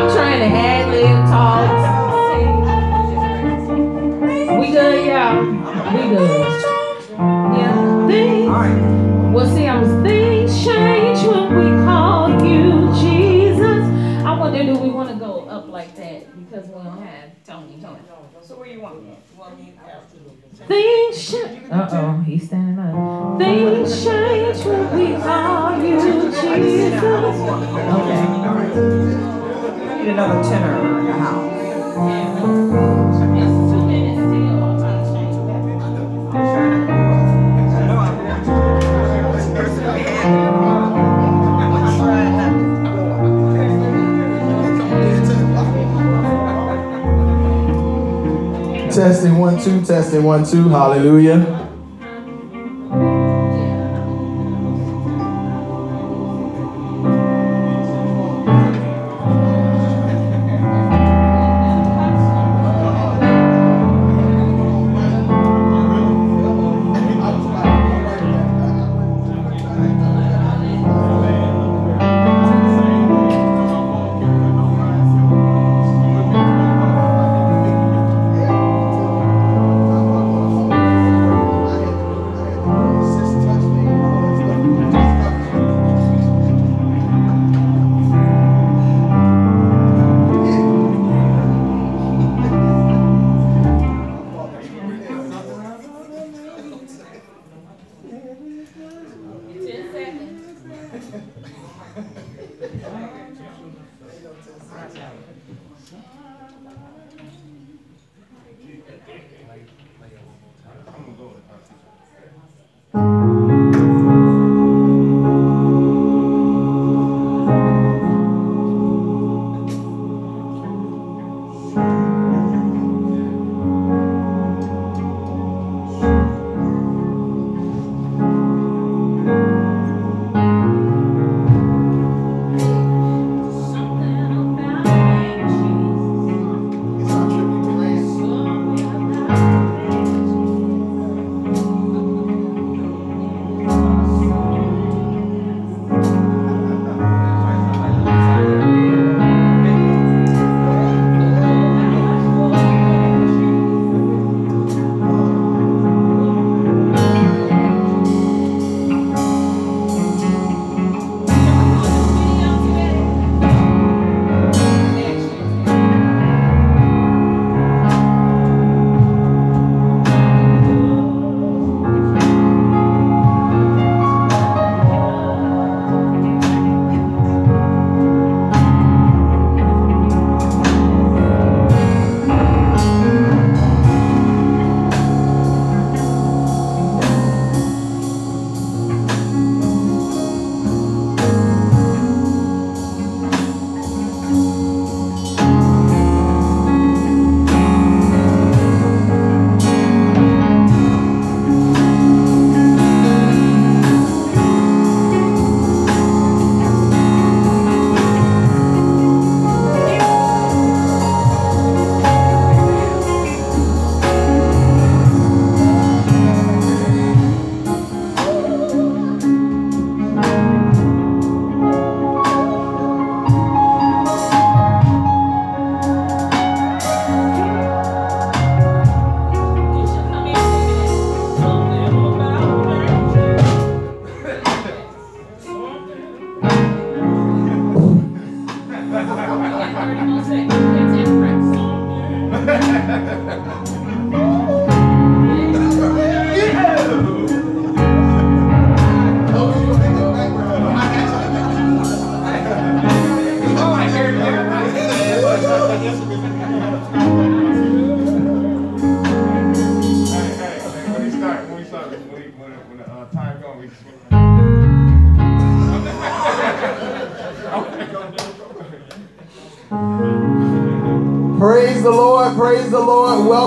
I'm trying to talk. We good, y'all. We good. Yeah, things. Well, see, I was things change when we call you Jesus. I wonder, do we want to go up like that? Because we don't have Tony. Here. So where you want Well, You want? Things change. Uh oh, he's standing up. Things change when we call you Jesus. Okay. All right. Need another tenor in the house. testing, one, two, testing, one, two. Hallelujah.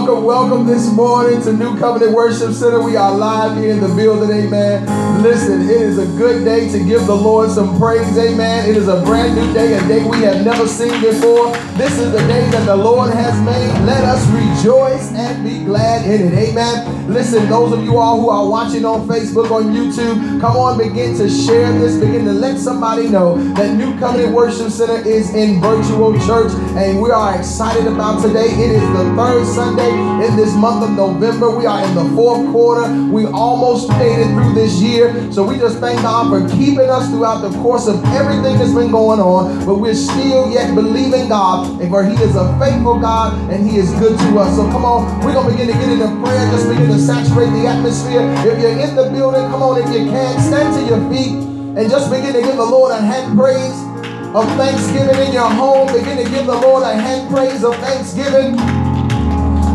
Welcome, welcome this morning to New Covenant Worship Center. We are live here in the building, amen. Listen, it is a good day to give the Lord some praise, amen. It is a brand new day, a day we have never seen before. This is the day that the Lord has made. Let us rejoice and be glad in it, amen. Listen, those of you all who are watching on Facebook, on YouTube, come on, begin to share this, begin to let somebody know that New Covenant Worship Center is in virtual church, and we are excited about today. It is the third Sunday in this month of November. We are in the fourth quarter. We almost made it through this year. So we just thank God for keeping us throughout the course of everything that's been going on. But we're still yet believing God, and for He is a faithful God and He is good to us. So come on, we're gonna begin to get into prayer. Just begin to saturate the atmosphere. If you're in the building, come on, if you can, stand to your feet and just begin to give the Lord a hand praise of thanksgiving in your home. Begin to give the Lord a hand praise of thanksgiving.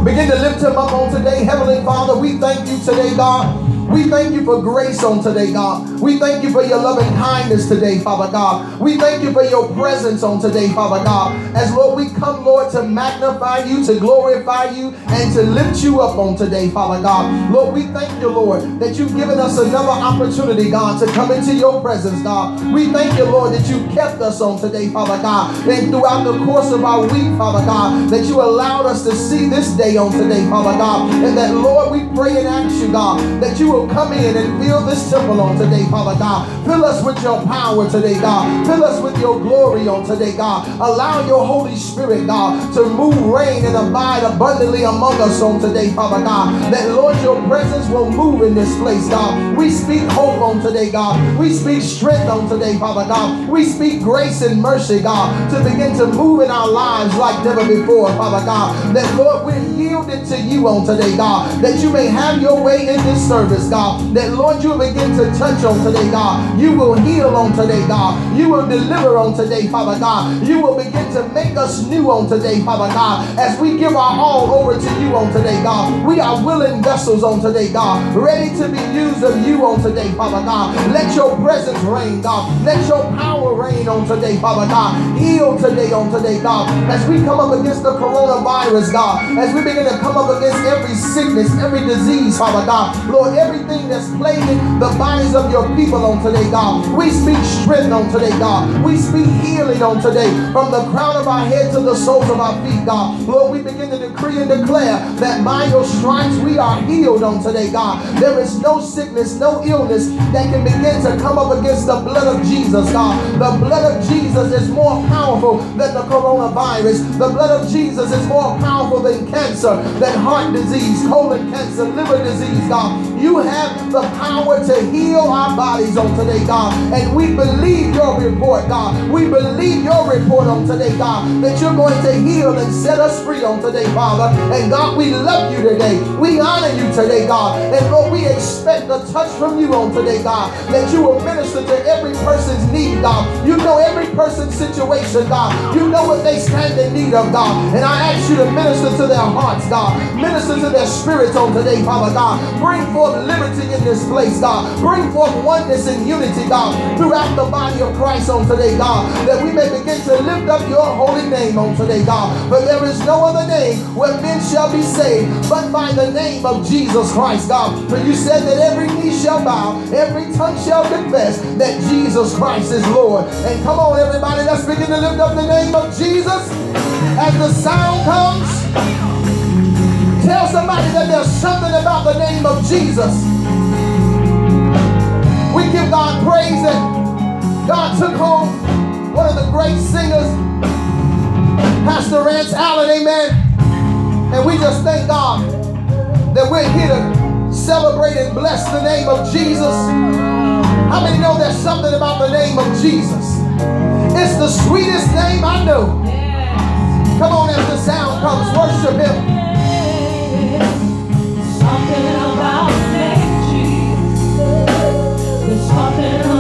Begin to lift him up on today. Heavenly Father, we thank you today, God. We thank you for grace on today, God. We thank you for your loving kindness today, Father God. We thank you for your presence on today, Father God. As Lord, we come, Lord, to magnify you, to glorify you, and to lift you up on today, Father God. Lord, we thank you, Lord, that you've given us another opportunity, God, to come into your presence, God. We thank you, Lord, that you kept us on today, Father God. And throughout the course of our week, Father God, that you allowed us to see this day on today, Father God. And that, Lord, we pray and ask you, God, that you will will come in and fill this temple on today, Father God. Fill us with your power today, God. Fill us with your glory on today, God. Allow your Holy Spirit, God, to move, reign, and abide abundantly among us on today, Father God. That, Lord, your presence will move in this place, God. We speak hope on today, God. We speak strength on today, Father God. We speak grace and mercy, God, to begin to move in our lives like never before, Father God. That, Lord, we're yielded to you on today, God. That you may have your way in this service, God. That, Lord, you begin to touch on today, God. You will heal on today, God. You will deliver on today, Father God. You will begin to make us new on today, Father God. As we give our all over to you on today, God. We are willing vessels on today, God. Ready to be used of you on today, Father God. Let your presence reign, God. Let your power reign on today, Father God. Heal today on today, God. As we come up against the coronavirus, God. As we begin to come up against every sickness, every disease, Father God. Lord, every everything that's plaguing the bodies of your people on today, God. We speak strength on today, God. We speak healing on today from the crown of our head to the soles of our feet, God. Lord, we begin to decree and declare that by your stripes we are healed on today, God. There is no sickness, no illness that can begin to come up against the blood of Jesus, God. The blood of Jesus is more powerful than the coronavirus. The blood of Jesus is more powerful than cancer, than heart disease, colon cancer, liver disease, God. You have the power to heal our bodies on today, God. And we believe your report, God. We believe your report on today, God, that you're going to heal and set us free on today, Father. And God, we love you today. We honor you today, God. And Lord, we expect a touch from you on today, God, that you will minister to every person's need, God. You know every person's situation, God. You know what they stand in need of, God. And I ask you to minister to their hearts, God. Minister to their spirits on today, Father God. Bring forth liberty in this place, God. Bring forth oneness and unity, God, throughout the body of Christ on today, God, that we may begin to lift up your holy name on today, God. But there is no other name where men shall be saved but by the name of Jesus Christ, God. For you said that every knee shall bow, every tongue shall confess that Jesus Christ is Lord. And come on, everybody, let's begin to lift up the name of Jesus as the sound comes. Tell somebody that there's something about the name of Jesus. We give God praise that God took home one of the great singers, Pastor Rance Allen, amen. And we just thank God that we're here to celebrate and bless the name of Jesus. How many know there's something about the name of Jesus? It's the sweetest name I know. Come on, as the sound comes, worship Him something about magic. There's something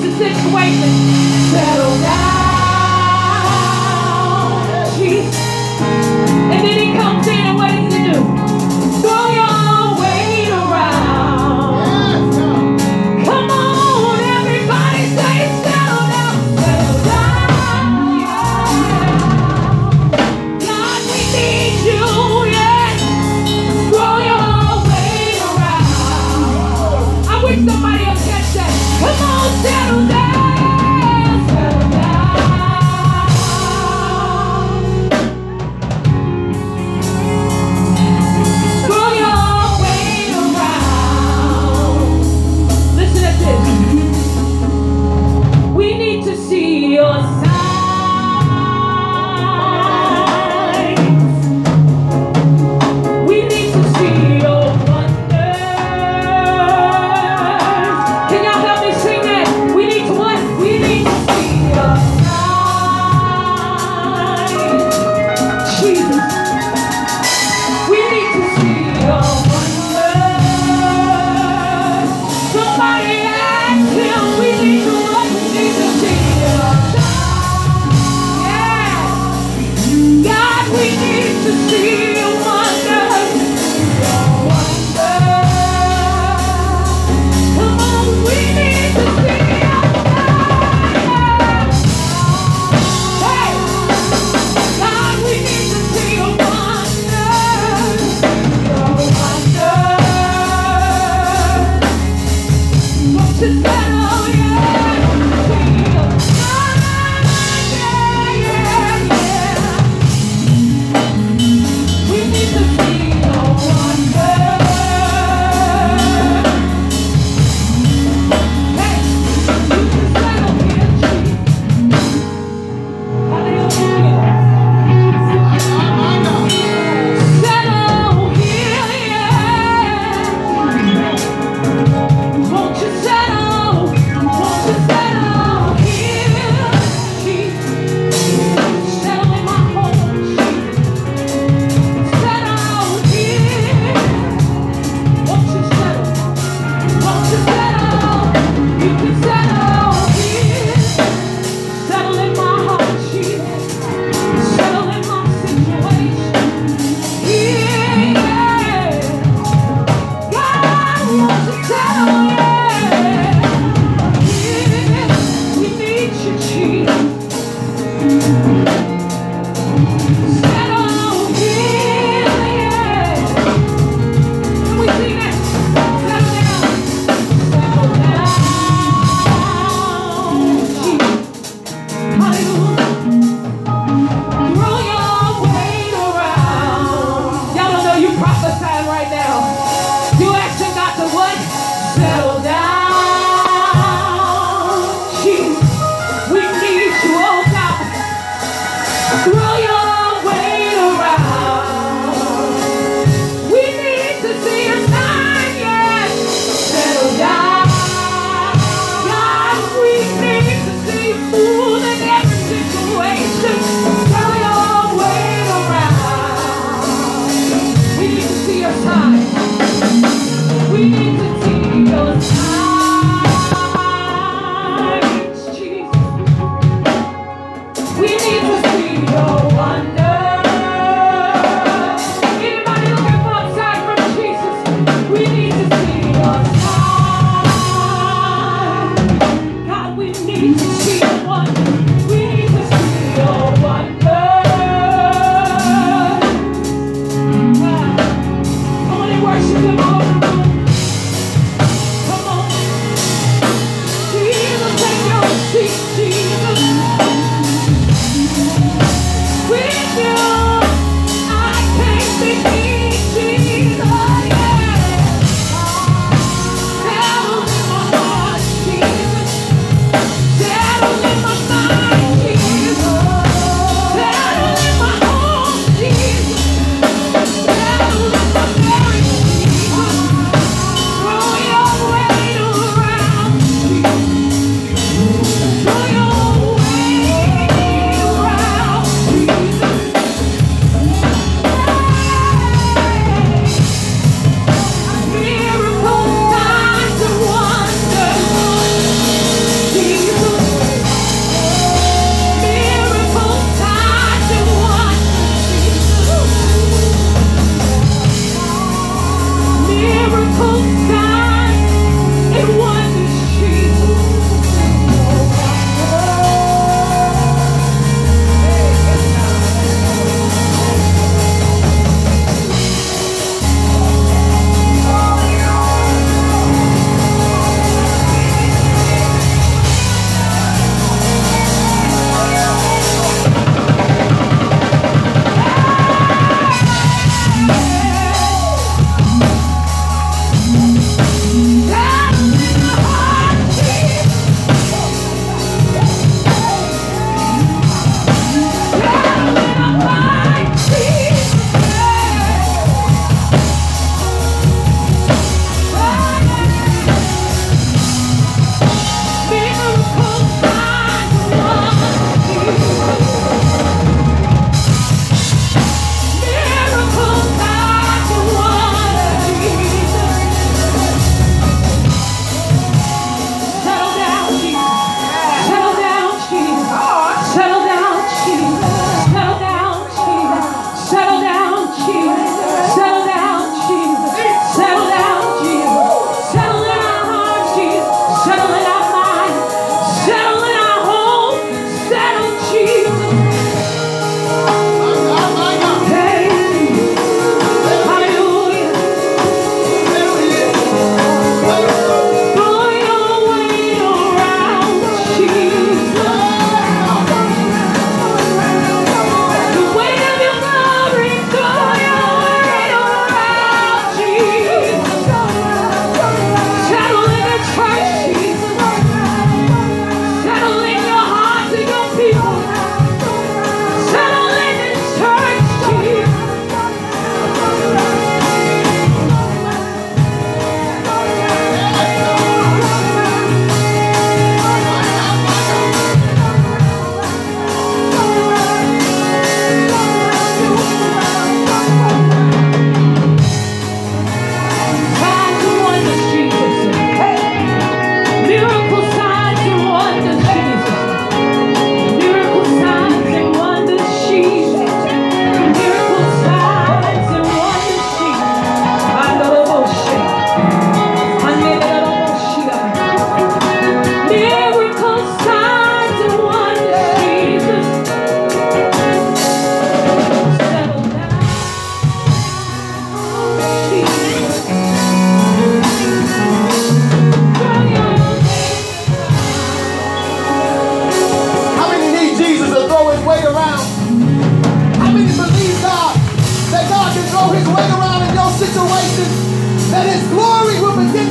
situation. Settle down.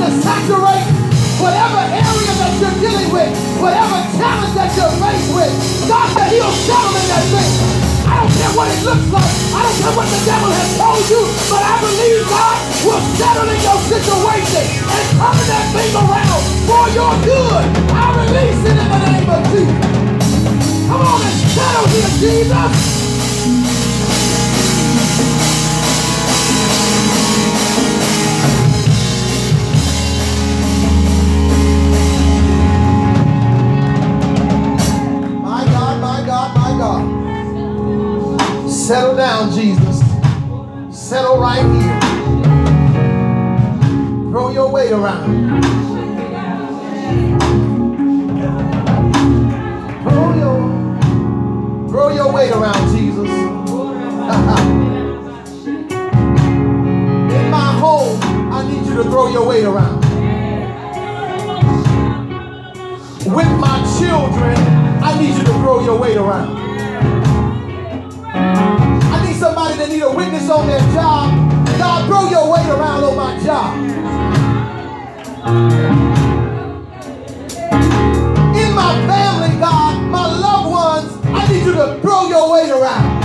To saturate whatever area that you're dealing with, whatever challenge that you're faced with. God said he'll settle in that thing. I don't care what it looks like. I don't care what the devil has told you, but I believe God will settle in your situation and turn that thing around for your good. I release it in the name of Jesus. Come on and settle here, Jesus. Settle down, Jesus. Settle right here. Throw your weight around. Throw your, throw your weight around, Jesus. In my home, I need you to throw your weight around. With my children, I need you to throw your weight around that need a witness on their job. God, throw your weight around on my job. In my family, God, my loved ones, I need you to throw your weight around.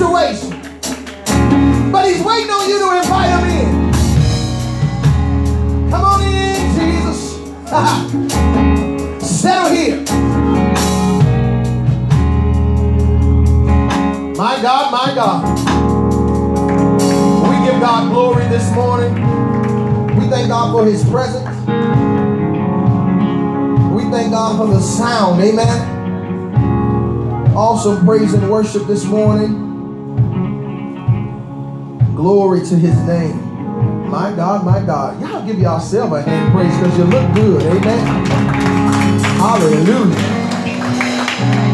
Situation. But he's waiting on you to invite him in. Come on in, Jesus. settle here. My God, my God. We give God glory this morning. We thank God for his presence. We thank God for the sound. Amen. Awesome praise and worship this morning. Glory to his name. My God, my God. Y'all give yourself a hand praise because you look good. Amen. Hallelujah.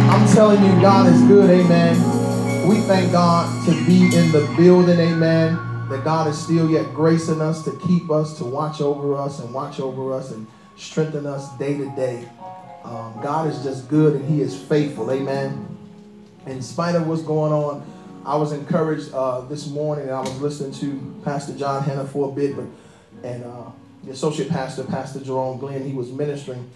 I'm telling you, God is good. Amen. We thank God to be in the building. Amen that God is still yet gracing us to keep us, to watch over us and watch over us and strengthen us day to day. Um, God is just good and He is faithful. Amen. In spite of what's going on, I was encouraged uh, this morning and I was listening to Pastor John Hannah for a bit, but and uh, the associate pastor, Pastor Jerome Glenn, he was ministering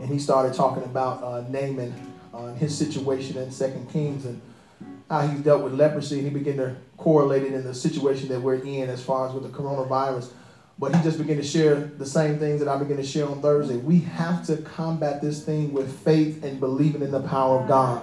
and he started talking about uh, Naaman, uh, his situation in Second Kings and how he's dealt with leprosy, and he began to correlate it in the situation that we're in as far as with the coronavirus. But he just began to share the same things that I began to share on Thursday. We have to combat this thing with faith and believing in the power of God.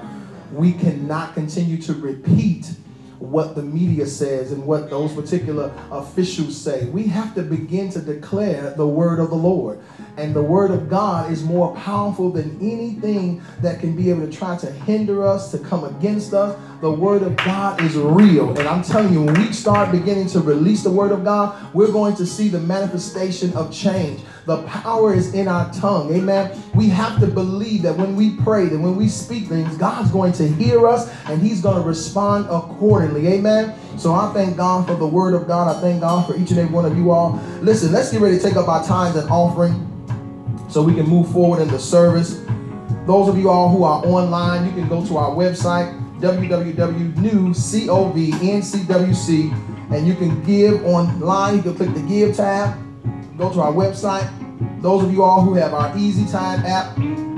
We cannot continue to repeat what the media says and what those particular officials say. We have to begin to declare the word of the Lord. And the word of God is more powerful than anything that can be able to try to hinder us, to come against us. The word of God is real. And I'm telling you, when we start beginning to release the word of God, we're going to see the manifestation of change. The power is in our tongue. Amen. We have to believe that when we pray, that when we speak things, God's going to hear us and He's going to respond accordingly. Amen. So I thank God for the word of God. I thank God for each and every one of you all. Listen, let's get ready to take up our tithes and offering so we can move forward in the service. Those of you all who are online, you can go to our website, www.newcovncwc, and you can give online. You can click the Give tab go to our website. Those of you all who have our EasyTithe app,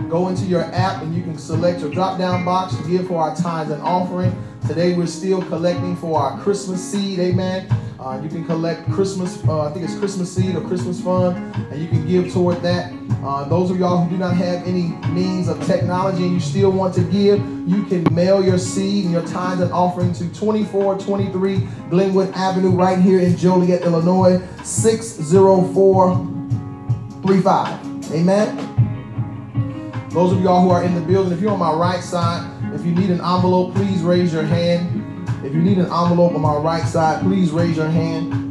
go into your app and you can select your drop down box to give for our tithes and offering. Today we're still collecting for our Christmas seed, amen. Uh, you can collect Christmas, uh, I think it's Christmas seed or Christmas fund, and you can give toward that. Uh, those of y'all who do not have any means of technology and you still want to give, you can mail your seed and your tithes and offering to 2423 Glenwood Avenue right here in Joliet, Illinois, 60435. Amen. Those of y'all who are in the building, if you're on my right side, If you need an envelope, please raise your hand. If you need an envelope on my right side, please raise your hand.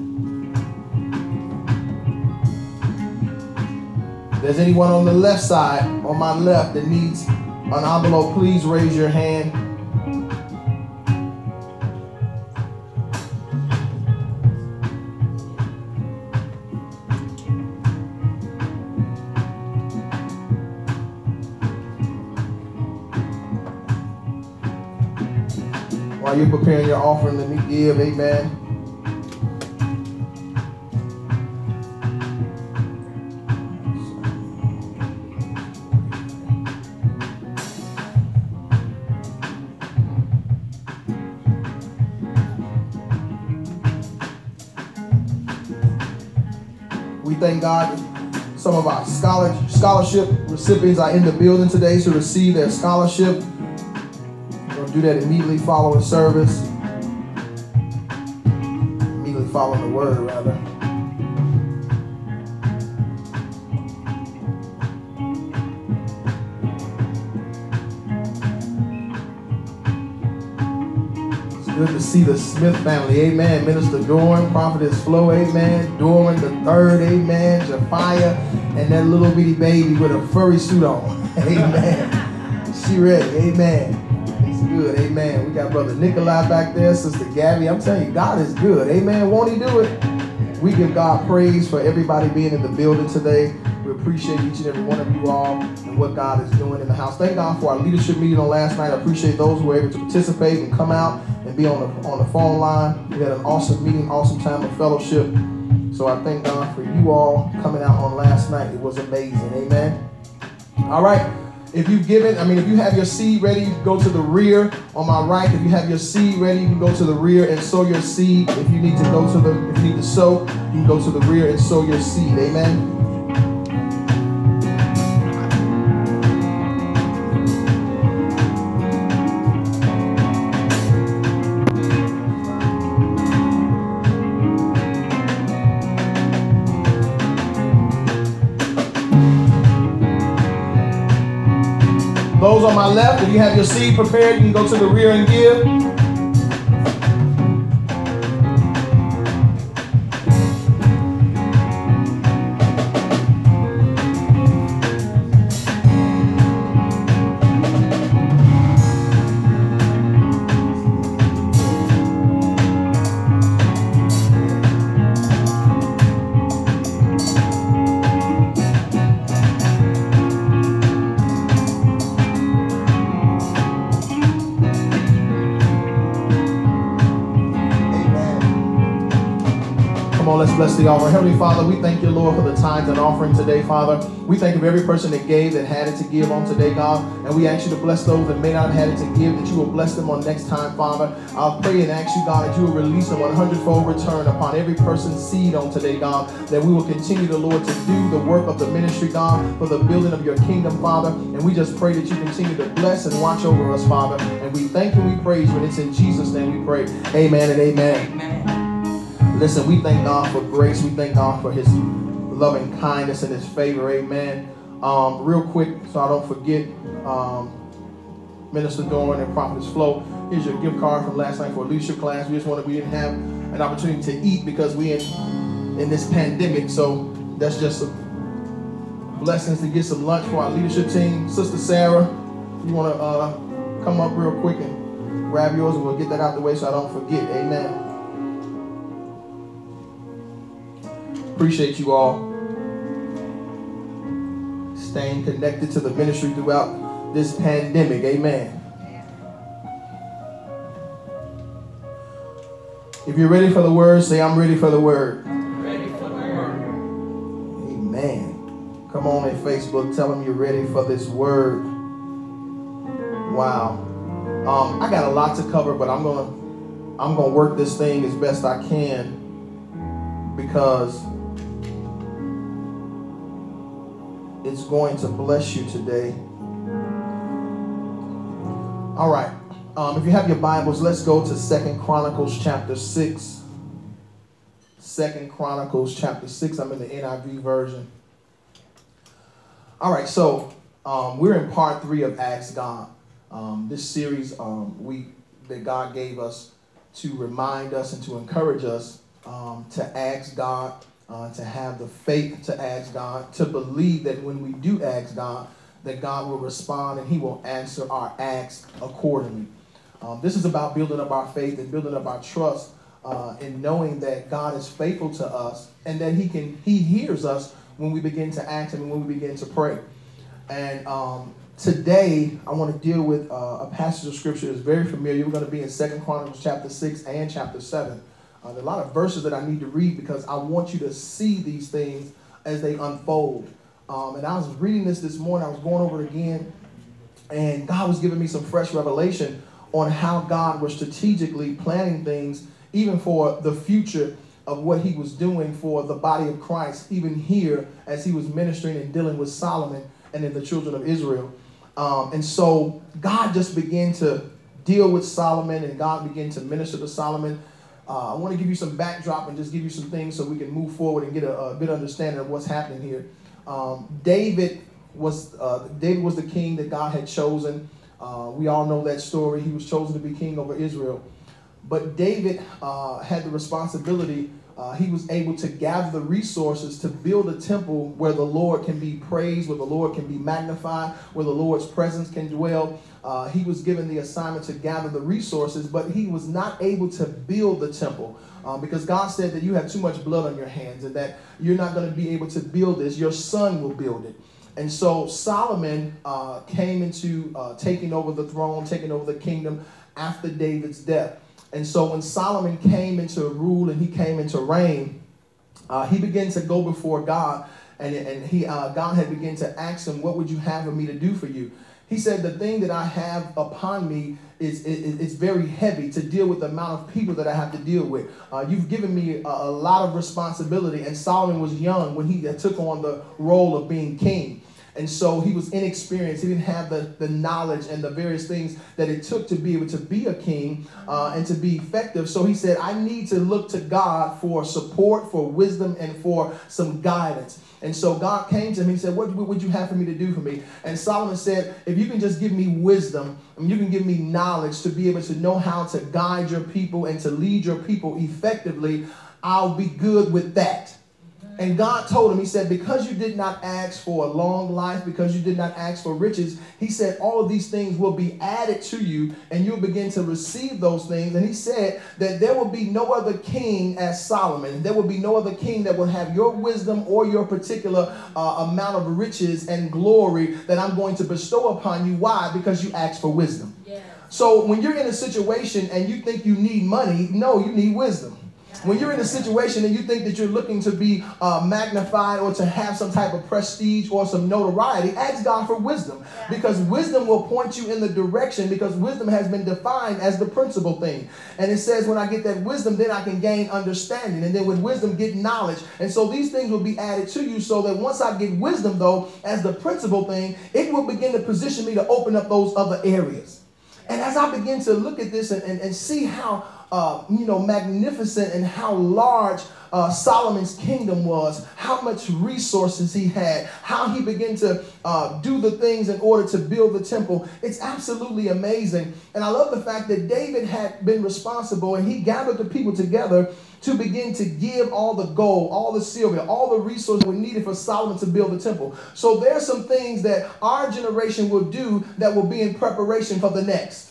If there's anyone on the left side, on my left, that needs an envelope, please raise your hand. While you're preparing your offering to give, amen. We thank God some of our scholarship recipients are in the building today to receive their scholarship. To do that immediately following service. Immediately following the word, rather. Good to see the Smith family. Amen. Minister Dorn, Prophetess Flo. Amen. Dorn the third. Amen. Japhiah. And that little bitty baby with a furry suit on. Amen. She ready. Amen. Brother Nikolai back there, Sister Gabby. I'm telling you, God is good. Amen. Won't He do it? We give God praise for everybody being in the building today. We appreciate each and every one of you all and what God is doing in the house. Thank God for our leadership meeting on last night. I appreciate those who were able to participate and come out and be on the on the phone line. We had an awesome meeting, awesome time of fellowship. So I thank God for you all coming out on last night. It was amazing. Amen. All right. If you've given, I mean, if you have your seed ready, go to the rear on my right. If you have your seed ready, you can go to the rear and sow your seed. If you need to go to the, if you need to sow, you can go to the rear and sow your seed. Amen. Those on my left, if you have your seed prepared, you can go to the rear and give. Let's bless the offering. Heavenly Father, we thank you, Lord, for the tithes and offering today, Father. We thank you for every person that gave, that had it to give on today, God. And we ask you to bless those that may not have had it to give, that you will bless them on next time, Father. I'll pray and ask you, God, that you will release a 100 fold return upon every person's seed on today, God. That we will continue, the Lord, to do the work of the ministry, God, for the building of your kingdom, Father. And we just pray that you continue to bless and watch over us, Father. And we thank you, we praise you, and it's in Jesus' name we pray. Amen and amen. Amen. Listen, we thank God for grace. We thank God for His loving kindness and His favor. Amen. Um, real quick, so I don't forget, um, Minister Dorn and Prophetess Flo. Here's your gift card from last night for a leadership class. We just wanted, we didn't have an opportunity to eat because we in in this pandemic. So that's just some blessings to get some lunch for our leadership team. Sister Sarah, you want to uh, come up real quick and grab yours, and we'll get that out the way so I don't forget. Amen. Appreciate you all staying connected to the ministry throughout this pandemic. Amen. If you're ready for the word, say, I'm ready for the word. Ready for the word. Amen. Come on in Facebook. Tell them you're ready for this word. Wow. Um, I got a lot to cover, but I'm gonna I'm gonna work this thing as best I can because it's going to bless you today. All right. Um, if you have your Bibles, let's go to Second Chronicles chapter 6. Second Chronicles chapter 6. I'm in the NIV version. All right, so um, we're in part three of Ask God. Um, this series um, we that God gave us to remind us and to encourage us um, to ask God, uh, to have the faith to ask God, to believe that when we do ask God, that God will respond and He will answer our acts accordingly. Um, this is about building up our faith and building up our trust uh, in knowing that God is faithful to us and that He can He hears us when we begin to act and when we begin to pray. And um, today I want to deal with uh, a passage of scripture that's very familiar. We're going to be in Second Chronicles chapter six and chapter seven. Uh, there are a lot of verses that I need to read because I want you to see these things as they unfold. Um, and I was reading this this morning. I was going over it again, and God was giving me some fresh revelation on how God was strategically planning things, even for the future of what He was doing for the body of Christ, even here as He was ministering and dealing with Solomon and then the children of Israel. Um, and so God just began to deal with Solomon, and God began to minister to Solomon. Uh, I want to give you some backdrop and just give you some things so we can move forward and get a, a good understanding of what's happening here. Um, David was uh, David was the king that God had chosen. Uh, we all know that story. He was chosen to be king over Israel. But David uh, had the responsibility. Uh, he was able to gather the resources to build a temple where the Lord can be praised, where the Lord can be magnified, where the Lord's presence can dwell. Uh, he was given the assignment to gather the resources, but he was not able to build the temple. Um, because God said that you have too much blood on your hands and that you're not going to be able to build this. Your son will build it. And so Solomon uh, came into uh, taking over the throne, taking over the kingdom after David's death. And so when Solomon came into rule and he came into reign, uh, he began to go before God, and, and he uh, God had begun to ask him, "What would you have of me to do for you?" He said, "The thing that I have upon me is, is, is very heavy to deal with the amount of people that I have to deal with. Uh, you've given me a, a, lot of responsibility, and Solomon was young when he took on the role of being king." And so he was inexperienced. He didn't have the, the knowledge and the various things that it took to be able to be a king uh, and to be effective. So he said, I need to look to God for support, for wisdom, and for some guidance. And so God came to him and said, What would you have for me to do for me? And Solomon said, If you can just give me wisdom, and you can give me knowledge to be able to know how to guide your people and to lead your people effectively, I'll be good with that. And God told him, He said, Because you did not ask for a long life, because you did not ask for riches, He said, All of these things will be added to you, and you'll begin to receive those things. And He said that there will be no other king as Solomon. There will be no other king that will have your wisdom or your particular uh, amount of riches and glory that I'm going to bestow upon you. Why? Because you asked for wisdom. Yeah. So when you're in a situation and you think you need money, no, you need wisdom. When you're in a situation and you think that you're looking to be uh, magnified or to have some type of prestige or some notoriety, ask God for wisdom because wisdom will point you in the direction because wisdom has been defined as the principal thing. And it says, when I get that wisdom, then I can gain understanding. And then with wisdom, get knowledge. And so these things will be added to you so that once I get wisdom, though, as the principal thing, it will begin to position me to open up those other areas. And as I begin to look at this and, and, and see how uh, you know, magnificent and how large uh, Solomon's kingdom was, how much resources he had, how he began to uh, do the things in order to build the temple. It's absolutely amazing. And I love the fact that David had been responsible and he gathered the people together to begin to give all the gold, all the silver, all the resources were needed for Solomon to build the temple. So there's some things that our generation will do that will be in preparation for the next.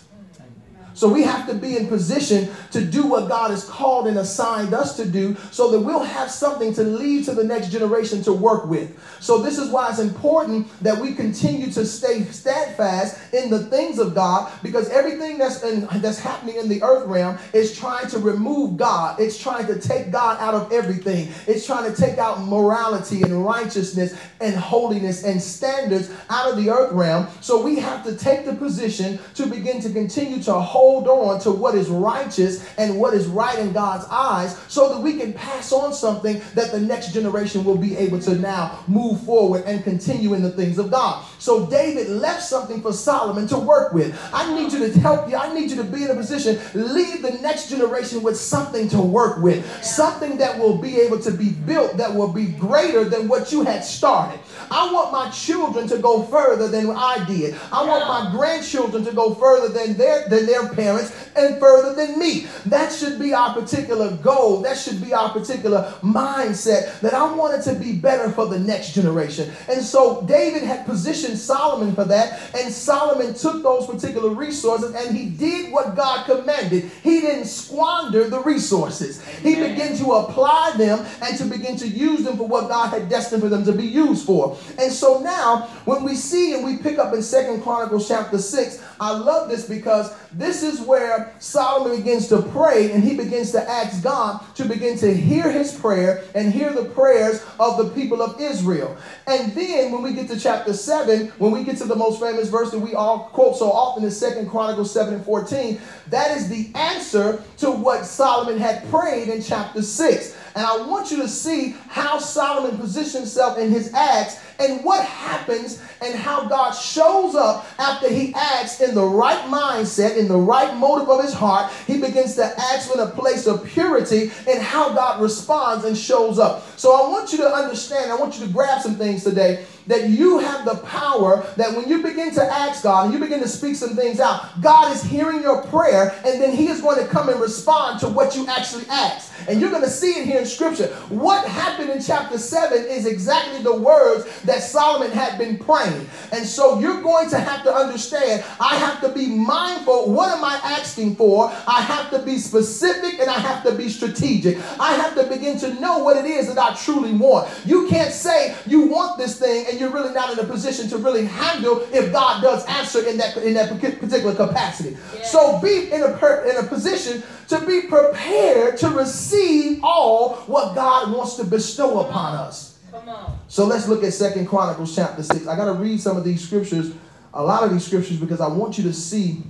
So we have to be in position to do what God has called and assigned us to do so that we'll have something to leave to the next generation to work with. So this is why it's important that we continue to stay steadfast in the things of God because everything that's in, that's happening in the earth realm is trying to remove God. It's trying to take God out of everything. It's trying to take out morality and righteousness and holiness and standards out of the earth realm. So we have to take the position to begin to continue to hold hold on to what is righteous and what is right in God's eyes so that we can pass on something that the next generation will be able to now move forward and continue in the things of God. So David left something for Solomon to work with. I need you to help you. I need you to be in a position, leave the next generation with something to work with, something that will be able to be built that will be greater than what you had started. I want my children to go further than I did. I want my grandchildren to go further than their than their parents and further than me. That should be our particular goal. That should be our particular mindset that I want it to be better for the next generation. And so David had positioned Solomon for that, and Solomon took those particular resources and he did what God commanded. He didn't squander the resources. He began to apply them and to begin to use them for what God had destined for them to be used for. And so now, when we see and we pick up in Second Chronicles chapter 6, I love this because this is where Solomon begins to pray and he begins to ask God to begin to hear his prayer and hear the prayers of the people of Israel. And then when we get to chapter 7, when we get to the most famous verse that we all quote so often in Second Chronicles 7 and 14, that is the answer to what Solomon had prayed in chapter 6. And I want you to see how Solomon positions himself in his acts and what happens and how God shows up after he acts in the right mindset, in the right motive of his heart. He begins to act in a place of purity and how God responds and shows up. So I want you to understand, I want you to grab some things today that you have the power that when you begin to ask God and you begin to speak some things out, God is hearing your prayer and then He is going to come and respond to what you actually ask. And you're going to see it here in Scripture. What happened in chapter 7 is exactly the words that Solomon had been praying. And so you're going to have to understand I have to be mindful. What am I asking for? I have to be specific and I have to be strategic. I have to begin to know what it is that I truly want. You can't say you want this thing and you're really not in a position to really handle if God does answer in that in that particular capacity. Yeah. So be in a per, in a position to be prepared to receive all what God wants to bestow upon us. Come on. So let's look at Second Chronicles chapter 6. I got to read some of these scriptures, a lot of these scriptures, because I want you to see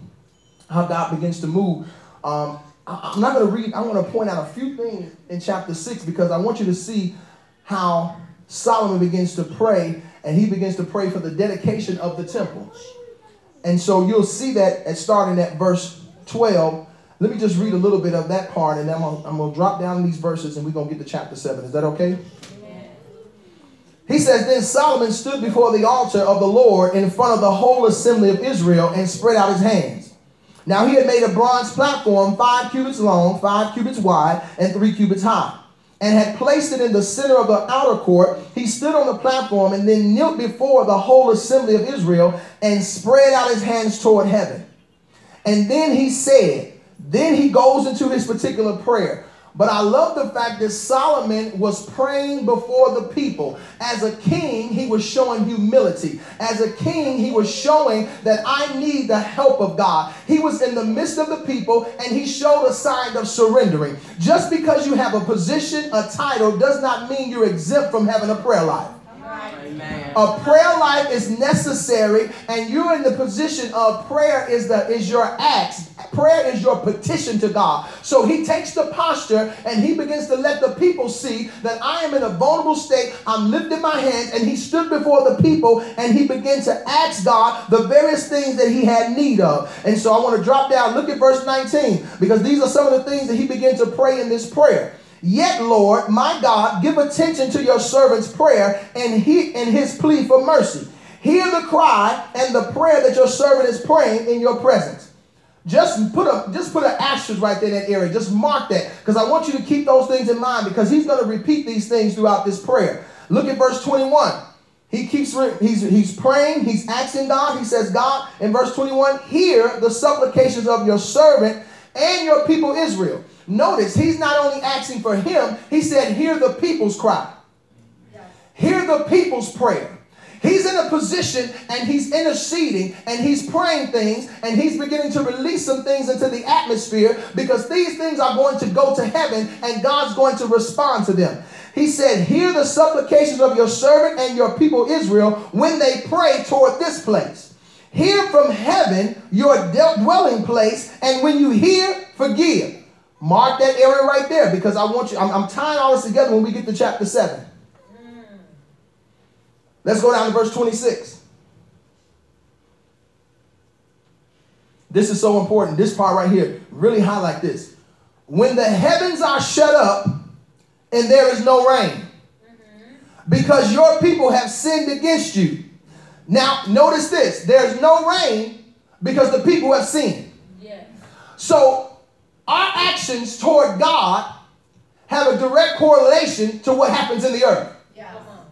how God begins to move. Um, I, I'm not going to read, I want to point out a few things in chapter 6 because I want you to see how Solomon begins to pray and he begins to pray for the dedication of the temple. And so you'll see that at starting at verse 12. Let me just read a little bit of that part and then I'm I'm gonna drop down these verses and we're gonna get to chapter 7. Is that okay? He says, Then Solomon stood before the altar of the Lord in front of the whole assembly of Israel and spread out his hands. Now he had made a bronze platform five cubits long, five cubits wide, and three cubits high and had placed it in the center of the outer court, he stood on the platform and then knelt before the whole assembly of Israel and spread out his hands toward heaven. And then he said, then he goes into his particular prayer. But I love the fact that Solomon was praying before the people. As a king, he was showing humility. As a king, he was showing that I need the help of God. He was in the midst of the people and he showed a sign of surrendering. Just because you have a position, a title, does not mean you're exempt from having a prayer life. Amen. A prayer life is necessary, and you're in the position of prayer is the is your acts. Prayer is your petition to God. So he takes the posture and he begins to let the people see that I am in a vulnerable state. I'm lifting my hands, and he stood before the people and he began to ask God the various things that he had need of. And so I want to drop down, look at verse 19, because these are some of the things that he began to pray in this prayer. Yet, Lord, my God, give attention to your servant's prayer and he and his plea for mercy. Hear the cry and the prayer that your servant is praying in your presence. Just put a just put an asterisk right there in that area. Just mark that because I want you to keep those things in mind because he's going to repeat these things throughout this prayer. Look at verse 21. He keeps he's he's praying, he's asking God. He says, God, in verse 21, hear the supplications of your servant and your people Israel. Notice he's not only asking for him, he said, Hear the people's cry, hear the people's prayer. He's in a position and he's interceding and he's praying things and he's beginning to release some things into the atmosphere because these things are going to go to heaven and God's going to respond to them. He said, Hear the supplications of your servant and your people Israel when they pray toward this place. hear from heaven your dwelling place, and when you hear, forgive. Mark that area right there because I want you, I'm, I'm tying all this together when we get to chapter 7. Let's go down to verse 26. This is so important. This part right here, really highlight this. When the heavens are shut up and there is no rain, because your people have sinned against you. Now, notice this there's no rain because the people have sinned. Yes. So, our actions toward God have a direct correlation to what happens in the earth. On.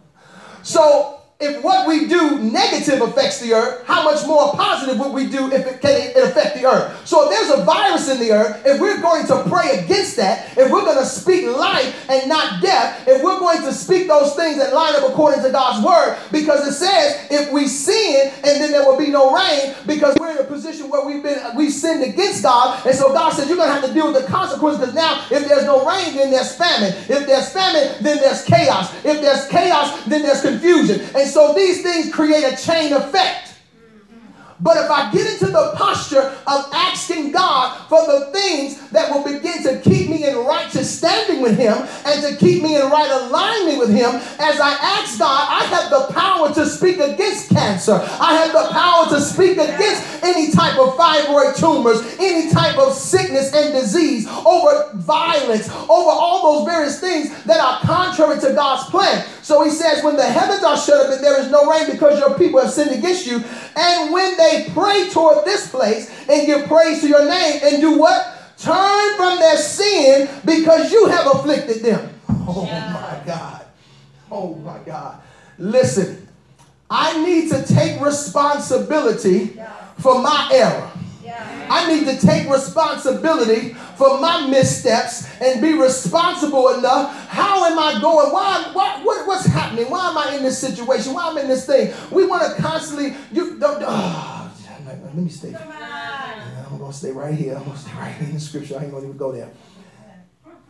So, if what we do negative affects the earth, how much more positive would we do if it can it affect the earth? So if there's a virus in the earth, if we're going to pray against that, if we're going to speak life and not death, if we're going to speak those things that line up according to God's word, because it says if we sin and then there will be no rain, because we're in a position where we've been we've sinned against God, and so God said you're going to have to deal with the consequences. Because now, if there's no rain, then there's famine. If there's famine, then there's chaos. If there's chaos, then there's confusion. And so these things create a chain effect. But if I get into the posture of asking God for the things that will begin to keep me in righteous standing with Him and to keep me in right alignment with Him, as I ask God, I have the power to speak against cancer. I have the power to speak against any type of fibroid tumors, any type of sickness and disease, over violence, over all those various things that are contrary to God's plan. So He says, when the heavens are shut up and there is no rain because your people have sinned against you, and when they pray toward this place and give praise to your name and do what? Turn from their sin because you have afflicted them. Oh my God. Oh my God. Listen, I need to take responsibility for my error. I need to take responsibility for my missteps and be responsible enough. How am I going? Why, why what, what's happening? Why am I in this situation? Why am I in this thing? We want to constantly, you don't, oh, let me stay. I'm going to stay right here. I'm going to stay right here in the scripture. I ain't going to even go there.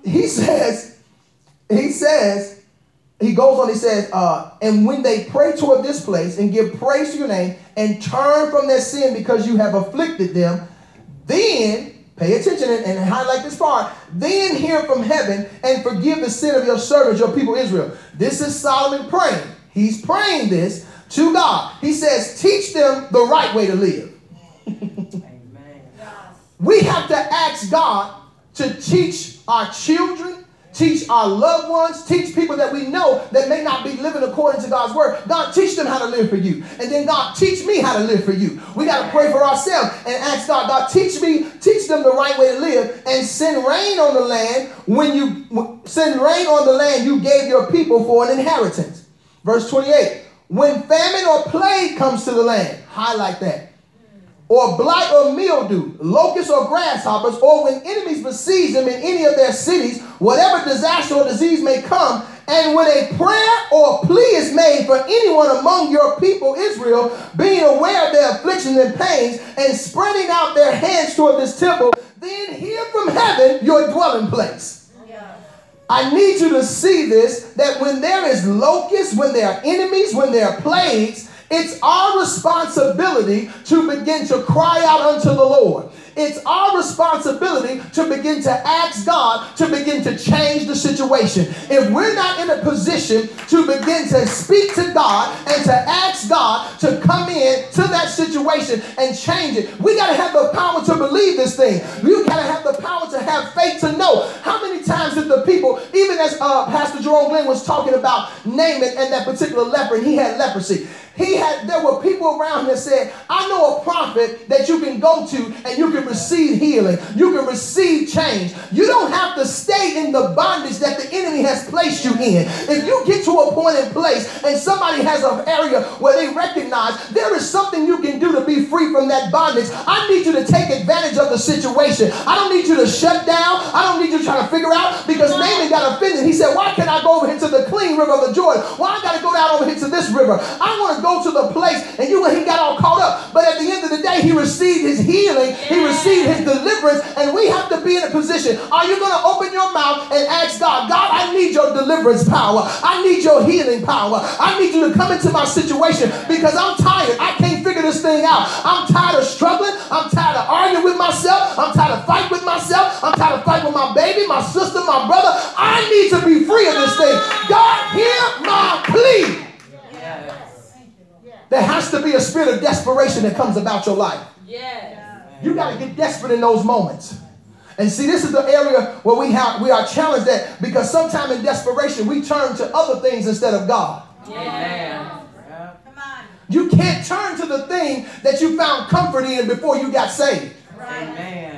He says, he says, he goes on, he says, uh, and when they pray toward this place and give praise to your name and turn from their sin because you have afflicted them, then pay attention and, and highlight this part. Then hear from heaven and forgive the sin of your servants, your people Israel. This is Solomon praying. He's praying this to God. He says, teach them the right way to live. Amen. We have to ask God to teach our children, teach our loved ones, teach people that we know that may not be living according to God's word. God, teach them how to live for you. And then God, teach me how to live for you. We got to pray for ourselves and ask God, God, teach me, teach them the right way to live and send rain on the land when you send rain on the land you gave your people for an inheritance. Verse 28. When famine or plague comes to the land, highlight that or blight or mildew, locusts or grasshoppers, or when enemies besiege them in any of their cities, whatever disaster or disease may come, and when a prayer or plea is made for anyone among your people Israel, being aware of their afflictions and pains, and spreading out their hands toward this temple, then hear from heaven your dwelling place. I need you to see this that when there is locusts, when there are enemies, when there are plagues, it's our responsibility to begin to cry out unto the Lord. It's our responsibility to begin to ask God to begin to change the situation. If we're not in a position to begin to speak to God and to ask God to come in to that situation and change it, we got to have the power to believe this thing. You got to have the power to have faith to know. How many times did the people, even as uh, Pastor Jerome Glenn was talking about Naaman and that particular leper, and he had leprosy. He had, there were people around him that said, I know a prophet that you can go to and you can receive healing. You can receive change. You don't have to stay in the bondage that the enemy has placed you in. If you get to a point in place and somebody has an area where they recognize there is something you can do to be free from that bondage, I need you to take advantage of the situation. I don't need you to shut down. I don't need you to try to figure out because Naaman got offended. He said, Why can't I go over here to the clean river of the Jordan? Why I got to go down over here to this river? I want to go to the place and you he got all caught up. But at the end of the day, he received his healing, he received his deliverance, and we have to be in a position. Are you going to open your mouth and ask God, God, I need your deliverance power. I need your healing power. I need you to come into my situation because I'm tired. I can't figure this thing out. I'm tired of struggling. I'm tired of arguing with myself. I'm tired of fighting with myself. I'm tired of fighting with my baby, my sister, my brother. I need to be free of this thing. God, hear my plea. There has to be a spirit of desperation that comes about your life. Yes. You got to get desperate in those moments. And see, this is the area where we have we are challenged at because sometimes in desperation we turn to other things instead of God. Yeah. Come on. You can't turn to the thing that you found comfort in before you got saved. Amen.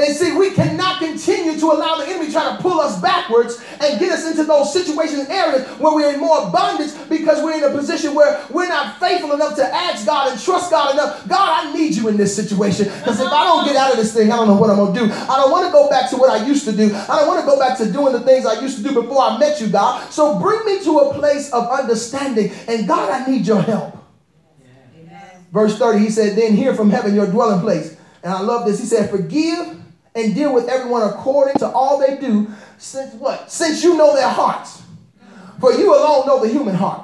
And see, we cannot continue to allow the enemy try to pull us backwards and get us into those situations and areas where we're in more abundance because we're in a position where we're not faithful enough to ask God and trust God enough. God, I need you in this situation because if I don't get out of this thing, I don't know what I'm going to do. I don't want to go back to what I used to do. I don't want to go back to doing the things I used to do before I met you, God. So bring me to a place of understanding. And God, I need your help. Verse 30, he said, Then hear from heaven your dwelling place. And I love this. He said, Forgive and deal with everyone according to all they do, since what? Since you know their hearts. For you alone know the human heart.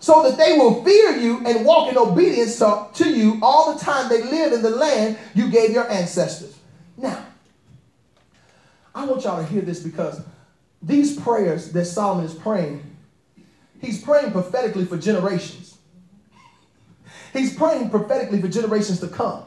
So that they will fear you and walk in obedience to, to you all the time they live in the land you gave your ancestors. Now, I want y'all to hear this because these prayers that Solomon is praying, he's praying prophetically for generations. He's praying prophetically for generations to come.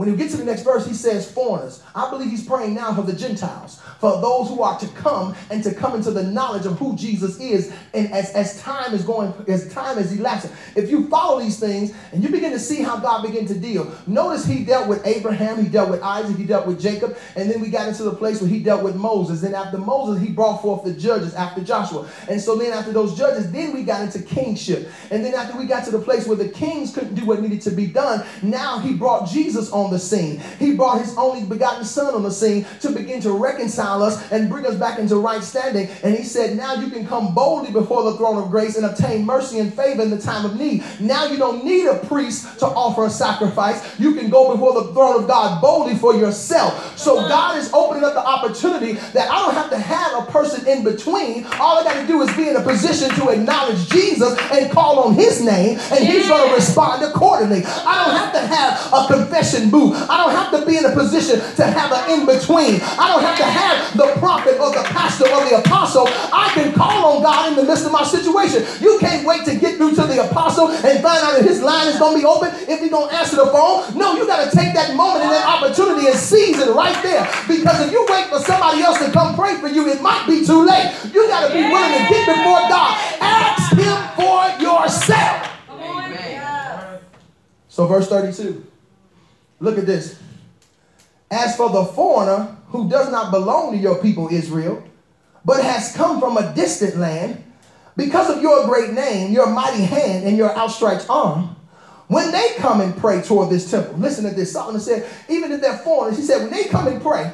When you get to the next verse, he says foreigners. I believe he's praying now for the Gentiles, for those who are to come and to come into the knowledge of who Jesus is. And as, as time is going, as time is elapsing, if you follow these things and you begin to see how God began to deal, notice he dealt with Abraham, he dealt with Isaac, he dealt with Jacob, and then we got into the place where he dealt with Moses. Then after Moses, he brought forth the judges after Joshua. And so then after those judges, then we got into kingship. And then after we got to the place where the kings couldn't do what needed to be done, now he brought Jesus on the scene. He brought his only begotten son on the scene to begin to reconcile us and bring us back into right standing. And he said, now you can come boldly before the throne of grace and obtain mercy and favor in the time of need. Now you don't need a priest to offer a sacrifice. You can go before the throne of God boldly for yourself. So God is opening up the opportunity that I don't have to have a person in between. All I got to do is be in a position to acknowledge Jesus and call on his name, and he's going to respond accordingly. I don't have to have a confession booth. I don't have to be in a position to have an in between. I don't have to have the prophet or the pastor or the apostle. I can call on God in the midst of my situation. You can't wait to get through to the apostle and find out if his line is going to be open, if he's going to answer the phone. No, you got to take that moment and that opportunity and seize it right there. Because if you wait for somebody else to come pray for you, it might be too late. You got to be willing to get before God. Ask him for yourself. So, verse 32. Look at this. As for the foreigner who does not belong to your people Israel, but has come from a distant land, because of your great name, your mighty hand, and your outstretched arm, when they come and pray toward this temple, listen to this. Solomon said, even if they're foreigners, he said, when they come and pray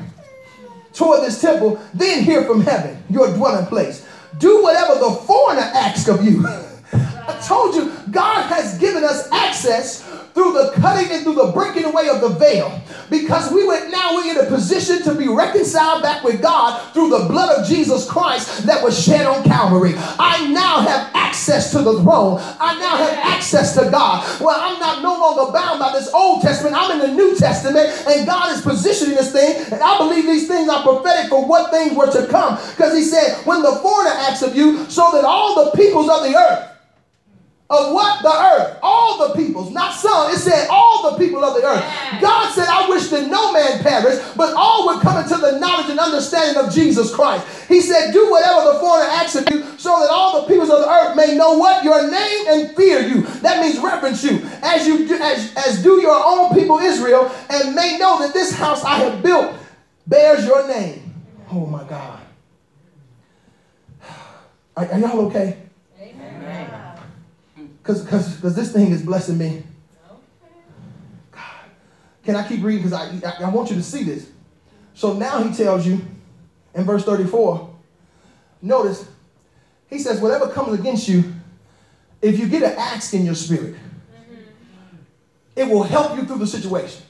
toward this temple, then hear from heaven, your dwelling place. Do whatever the foreigner asks of you. I told you, God has given us access through the cutting and through the breaking away of the veil. Because we were now we're in a position to be reconciled back with God through the blood of Jesus Christ that was shed on Calvary. I now have access to the throne. I now have access to God. Well, I'm not no longer bound by this Old Testament. I'm in the New Testament, and God is positioning this thing. And I believe these things are prophetic for what things were to come. Because He said, when the foreigner acts of you, so that all the peoples of the earth of what? The earth. All the peoples, not some. It said all the people of the earth. God said, I wish that no man perish, but all would come into the knowledge and understanding of Jesus Christ. He said, do whatever the foreigner asks of you, so that all the peoples of the earth may know what? Your name and fear you. That means reverence you. As you do, as, as do your own people Israel, and may know that this house I have built bears your name. Oh my God. Are, are y'all okay? Because because this thing is blessing me. God. Can I keep reading? Because I, I, I want you to see this. So now he tells you in verse 34, notice, he says, whatever comes against you, if you get an axe in your spirit, mm-hmm. it will help you through the situation.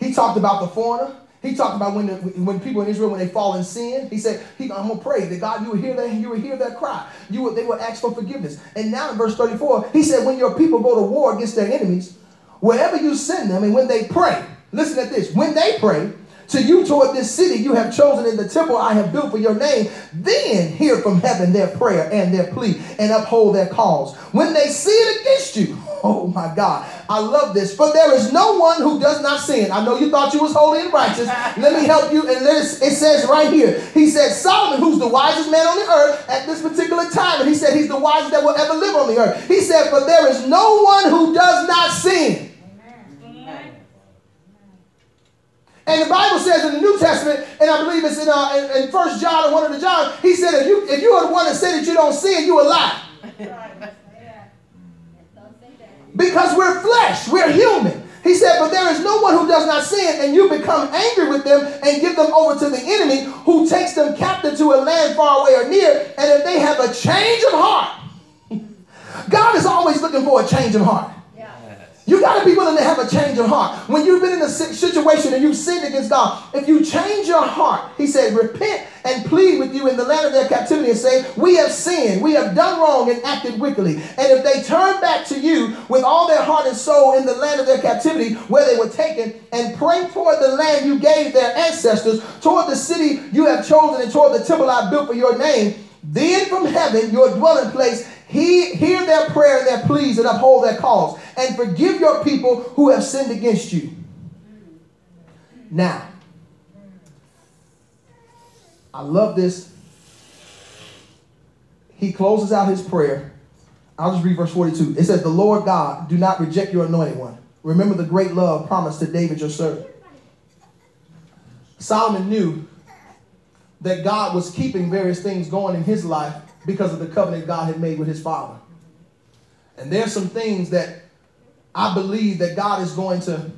He talked about the foreigner. He talked about when, the, when people in Israel, when they fall in sin, he said, he, I'm going to pray that God, you will hear that, you will hear that cry. You will, they will ask for forgiveness. And now in verse 34, he said, when your people go to war against their enemies, wherever you send them, and when they pray, listen at this, when they pray, to you toward this city you have chosen in the temple I have built for your name, then hear from heaven their prayer and their plea and uphold their cause. When they sin against you, oh my God, I love this. For there is no one who does not sin. I know you thought you was holy and righteous. Let me help you. And let it says right here, he said, Solomon, who's the wisest man on the earth at this particular time, and he said he's the wisest that will ever live on the earth. He said, For there is no one who does not sin. And the Bible says in the New Testament, and I believe it's in, uh, in, in First John or one of the John, he said, if you if you are the one that said that you don't sin, you a lie. because we're flesh, we're human. He said, but there is no one who does not sin, and you become angry with them and give them over to the enemy who takes them captive to a land far away or near. And if they have a change of heart, God is always looking for a change of heart. You got to be willing to have a change of heart. When you've been in a situation and you've sinned against God, if you change your heart, he said, repent and plead with you in the land of their captivity and say, We have sinned, we have done wrong and acted wickedly. And if they turn back to you with all their heart and soul in the land of their captivity where they were taken and pray toward the land you gave their ancestors, toward the city you have chosen and toward the temple I built for your name, then from heaven, your dwelling place, he hear their prayer and their pleas and uphold their cause, and forgive your people who have sinned against you. Now, I love this. He closes out his prayer. I'll just read verse 42. It says, The Lord God, do not reject your anointed one. Remember the great love promised to David, your servant. Solomon knew that God was keeping various things going in his life because of the covenant God had made with his father. And there's some things that I believe that God is going to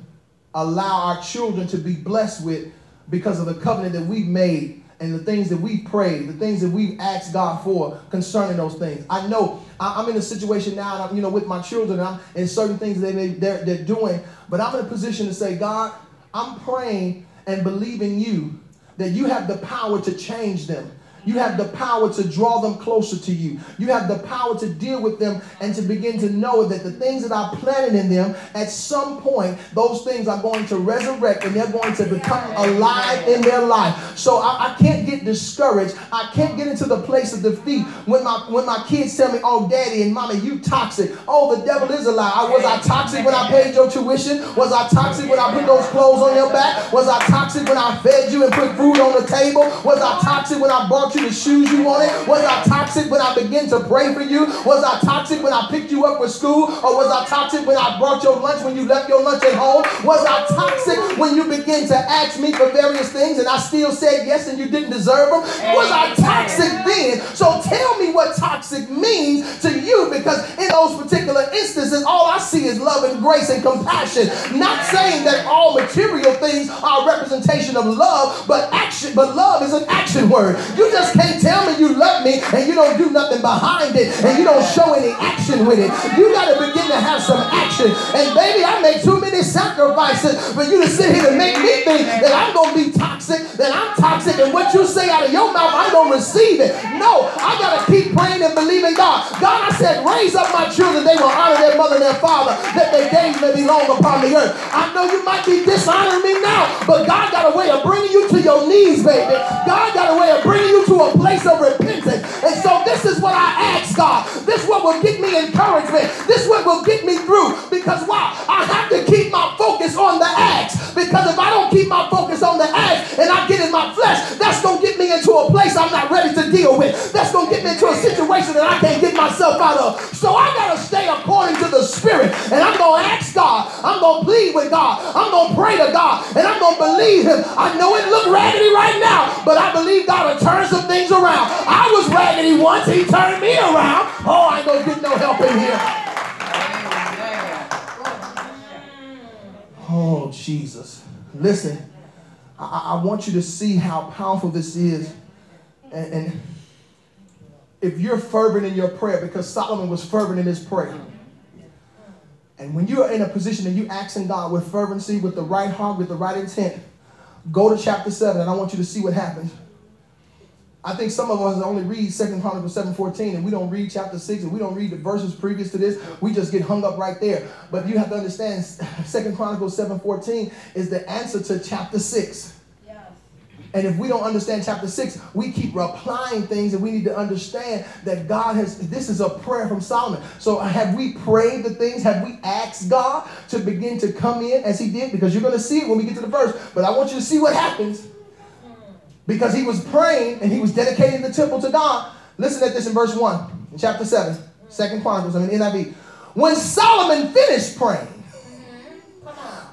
allow our children to be blessed with because of the covenant that we've made and the things that we've prayed, the things that we've asked God for concerning those things. I know I'm in a situation now, and I'm, you know, with my children, and I'm in certain things they, they're, they're doing, but I'm in a position to say, God, I'm praying and believing you that you have the power to change them. You have the power to draw them closer to you. You have the power to deal with them and to begin to know that the things that I planted in them, at some point, those things are going to resurrect and they're going to become alive in their life. So I, I can't get discouraged. I can't get into the place of defeat when my when my kids tell me, "Oh, daddy and mommy, you toxic." Oh, the devil is a lie. Was I toxic when I paid your tuition? Was I toxic when I put those clothes on your back? Was I toxic when I fed you and put food on the table? Was I toxic when I you the shoes you wanted? Was I toxic when I began to pray for you? Was I toxic when I picked you up for school? Or was I toxic when I brought your lunch when you left your lunch at home? Was I toxic when you began to ask me for various things and I still said yes and you didn't deserve them? Was I toxic then? So tell me what toxic means to you because in those particular instances, all I see is love and grace and compassion. Not saying that all material things are a representation of love, but action, but love is an action word. You just can't tell me you love me and you don't do nothing behind it and you don't show any action with it. You got to begin to have some action. And baby, I make too many sacrifices for you to sit here and make me think that I'm going to be toxic, that I'm toxic, and what you say out of your mouth, going to receive it. No, I got to keep praying and believing God. God, I said, raise up my children. They will honor their mother and their father, that their days may be long upon the earth. I know you might be dishonoring me now, but God got a way of bringing you to your knees, baby. God got a way of bringing you to a place of repentance. And so this is what I ask God. This is what will get me encouragement. This is what will get me through. Because why? I have to keep my focus on the axe. Because if I don't keep my focus on the axe and I get in my flesh, that's going to get me into a place I'm not ready to deal with. That's going to get me into a situation that I can't get myself out of. So I got to stay according to the Spirit. And I'm going to ask God. I'm going to plead with God. I'm going to pray to God. And I'm going to believe Him. I know it look raggedy right now, but I believe God will turn some things around. I was raggedy once. He turned me around. Oh, I ain't to get no help in here. Oh, Jesus. Listen, I, I, want you to see how powerful this is. And, and if you're fervent in your prayer, because Solomon was fervent in his prayer. And when you're in a position and you asking God with fervency, with the right heart, with the right intent, go to chapter 7 and I want you to see what happens. I think some of us only read Second Chronicles 7.14 and we don't read chapter 6 and we don't read the verses previous to this. We just get hung up right there. But you have to understand Second Chronicles 7.14 is the answer to chapter 6. And if we don't understand chapter 6, we keep applying things and we need to understand that God has, this is a prayer from Solomon. So have we prayed the things? Have we asked God to begin to come in as he did? Because you're going to see it when we get to the verse. But I want you to see what happens. Because he was praying and he was dedicating the temple to God. Listen at this in verse 1, in chapter 7, Second Chronicles, I mean NIV. When Solomon finished praying,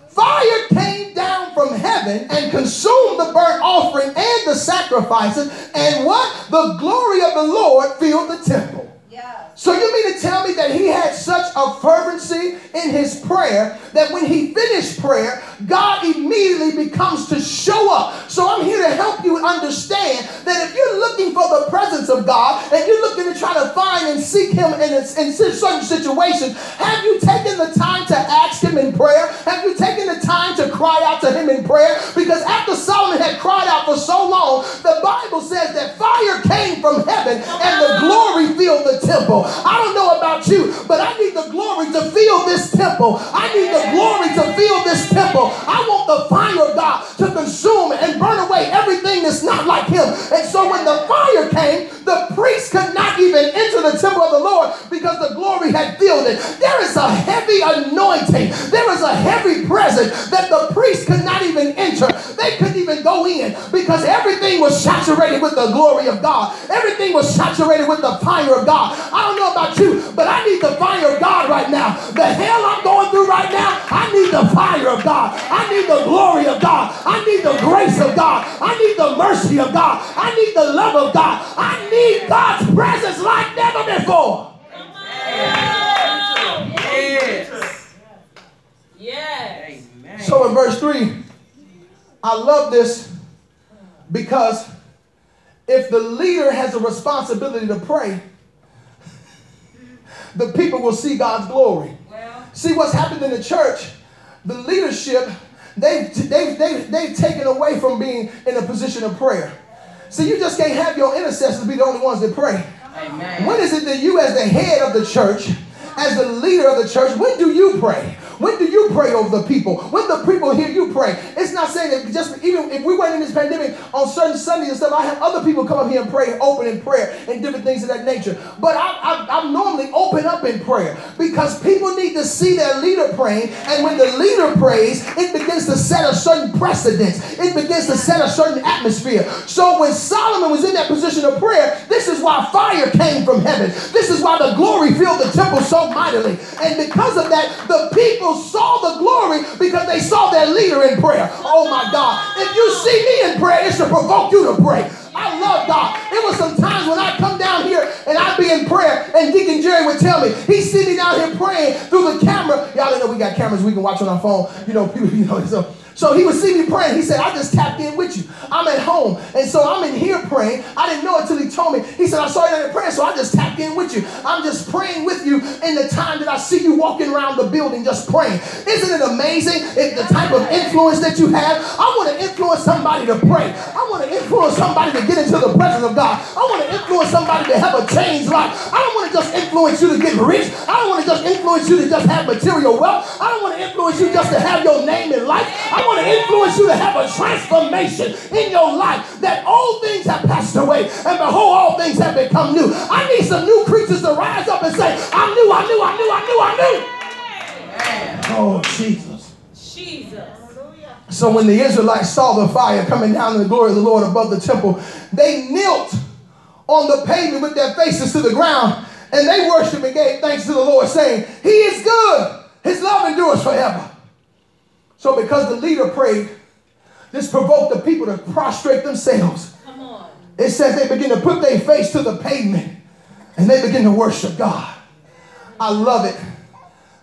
fire came down from heaven and consumed the burnt offering and the sacrifices, and what? The glory of the Lord filled the temple. Yeah. So you mean to tell me that he had such a fervency in his prayer that when he finished prayer, God immediately becomes to show up. So I'm here to help you understand that if you're looking for the presence of God and you're looking to try to find and seek him in, a, in certain situations, have you taken the time to ask him in prayer? Have you taken the time to cry out to him in prayer? Because after Solomon had cried out for so long, the Bible says that fire came from heaven and the glory filled the temple. I don't know about you, but I need the glory to fill this temple. I need the glory to fill this temple. I want the fire not like Him. And so when the fire came, the priest could not even enter the temple of the Lord because the glory had filled it. There is a heavy anointing, there is a heavy presence that the priest could not even enter. They couldn't even go in because everything was saturated with the glory of God, everything was saturated with the fire of God. I don't know about you, but I need the fire of God right now. The hell I'm going through right now, I need the fire of God. I need the glory of God. I need the grace of God. I need the mercy of God. I need the love of God. I need God's presence like never before. Yes. Yes. So in verse 3, I love this because if the leader has a responsibility to pray, the people will see God's glory. Well. See what's happened in the church? The leadership, they've, they've, they've, they've taken away from being in a position of prayer. See, you just can't have your intercessors be the only ones that pray. Amen. When is it that you, as the head of the church, as the leader of the church, when do you pray? When do you pray over the people? When the people hear you pray? It's not saying that just even if we went in this pandemic on certain Sundays and stuff, I have other people come up here and pray, open in prayer, and different things of that nature. But I, I, am normally open up in prayer because people need to see their leader praying, and when the leader prays, it begins to set a certain precedence. It begins to set a certain atmosphere. So when Solomon was in that position of prayer, this is why fire came from heaven. This is why the glory filled the temple so mightily. And because of that, the people people saw the glory because they saw their leader in prayer. Oh my God. If you see me in prayer, it should provoke you to pray. I love God. It was some times when I come down here and I'd be in prayer, and Deacon Jerry would tell me, he see me down here praying through the camera. Y'all know we got cameras we can watch on our phone. You know, people, you know, so so he would see me praying. He said, I just tapped in with you. I'm at home. And so I'm in here praying. I didn't know until he told me. He said, I saw you in prayer, so I just tapped in with you. I'm just praying with you in the time that I see you walking around the building just praying. Isn't it amazing if the type of influence that you have? I want to influence somebody to pray. I want to influence somebody to get into the presence of God. I want to influence somebody to have a changed life. I don't want to just influence you to get rich. I don't want to just influence you to just have material wealth. I don't want to influence you just to have your name in life. I I want to influence you to have a transformation in your life that old things have passed away and behold, all things have become new. I need some new creatures to rise up and say, I knew, I knew, I knew, I knew, I knew. Oh, Jesus. Jesus. So when the Israelites saw the fire coming down in the glory of the Lord above the temple, they knelt on the pavement with their faces to the ground and they worshiped and gave thanks to the Lord, saying, He is good. His love endures forever. So because the leader prayed, this provoked the people to prostrate themselves. Come on. It says they begin to put their face to the pavement and they begin to worship God. I love it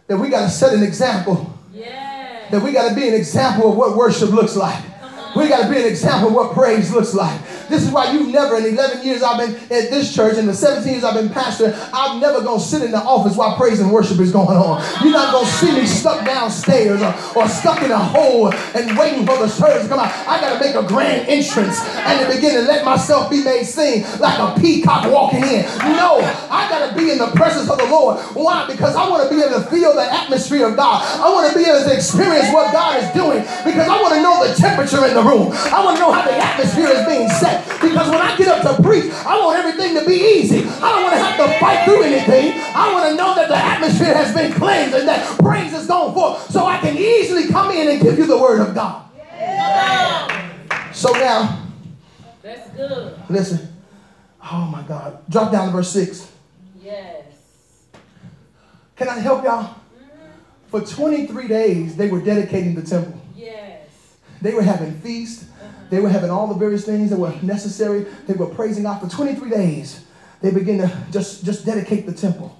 that we got to set an example. Yeah. That we got to be an example of what worship looks like. We got to be an example of what praise looks like. This is why you've never, in 11 years I've been at this church, in the 17 years I've been pastor, I'm never going to sit in the office while praise and worship is going on. You're not going to see me stuck downstairs or, or stuck in a hole and waiting for the service to come out. I got to make a grand entrance and to begin to let myself be made sing like a peacock walking in. No, I got to be in the presence of the Lord. Why? Because I want to be able to feel the atmosphere of God. I want to be able to experience what God is doing because I want to know the temperature in the room. I want to know how the atmosphere is being set. Because when I get up to preach, I want everything to be easy. I don't want to have to fight through anything. I want to know that the atmosphere has been cleansed and that praise is going forth so I can easily come in and give you the word of God. So now, That's good. listen. Oh my God. Drop down to verse 6. Yes. Can I help y'all? Mm-hmm. For 23 days, they were dedicating the temple. Yes. They were having feasts. They were having all the various things that were necessary. They were praising God for 23 days. They began to just, just dedicate the temple.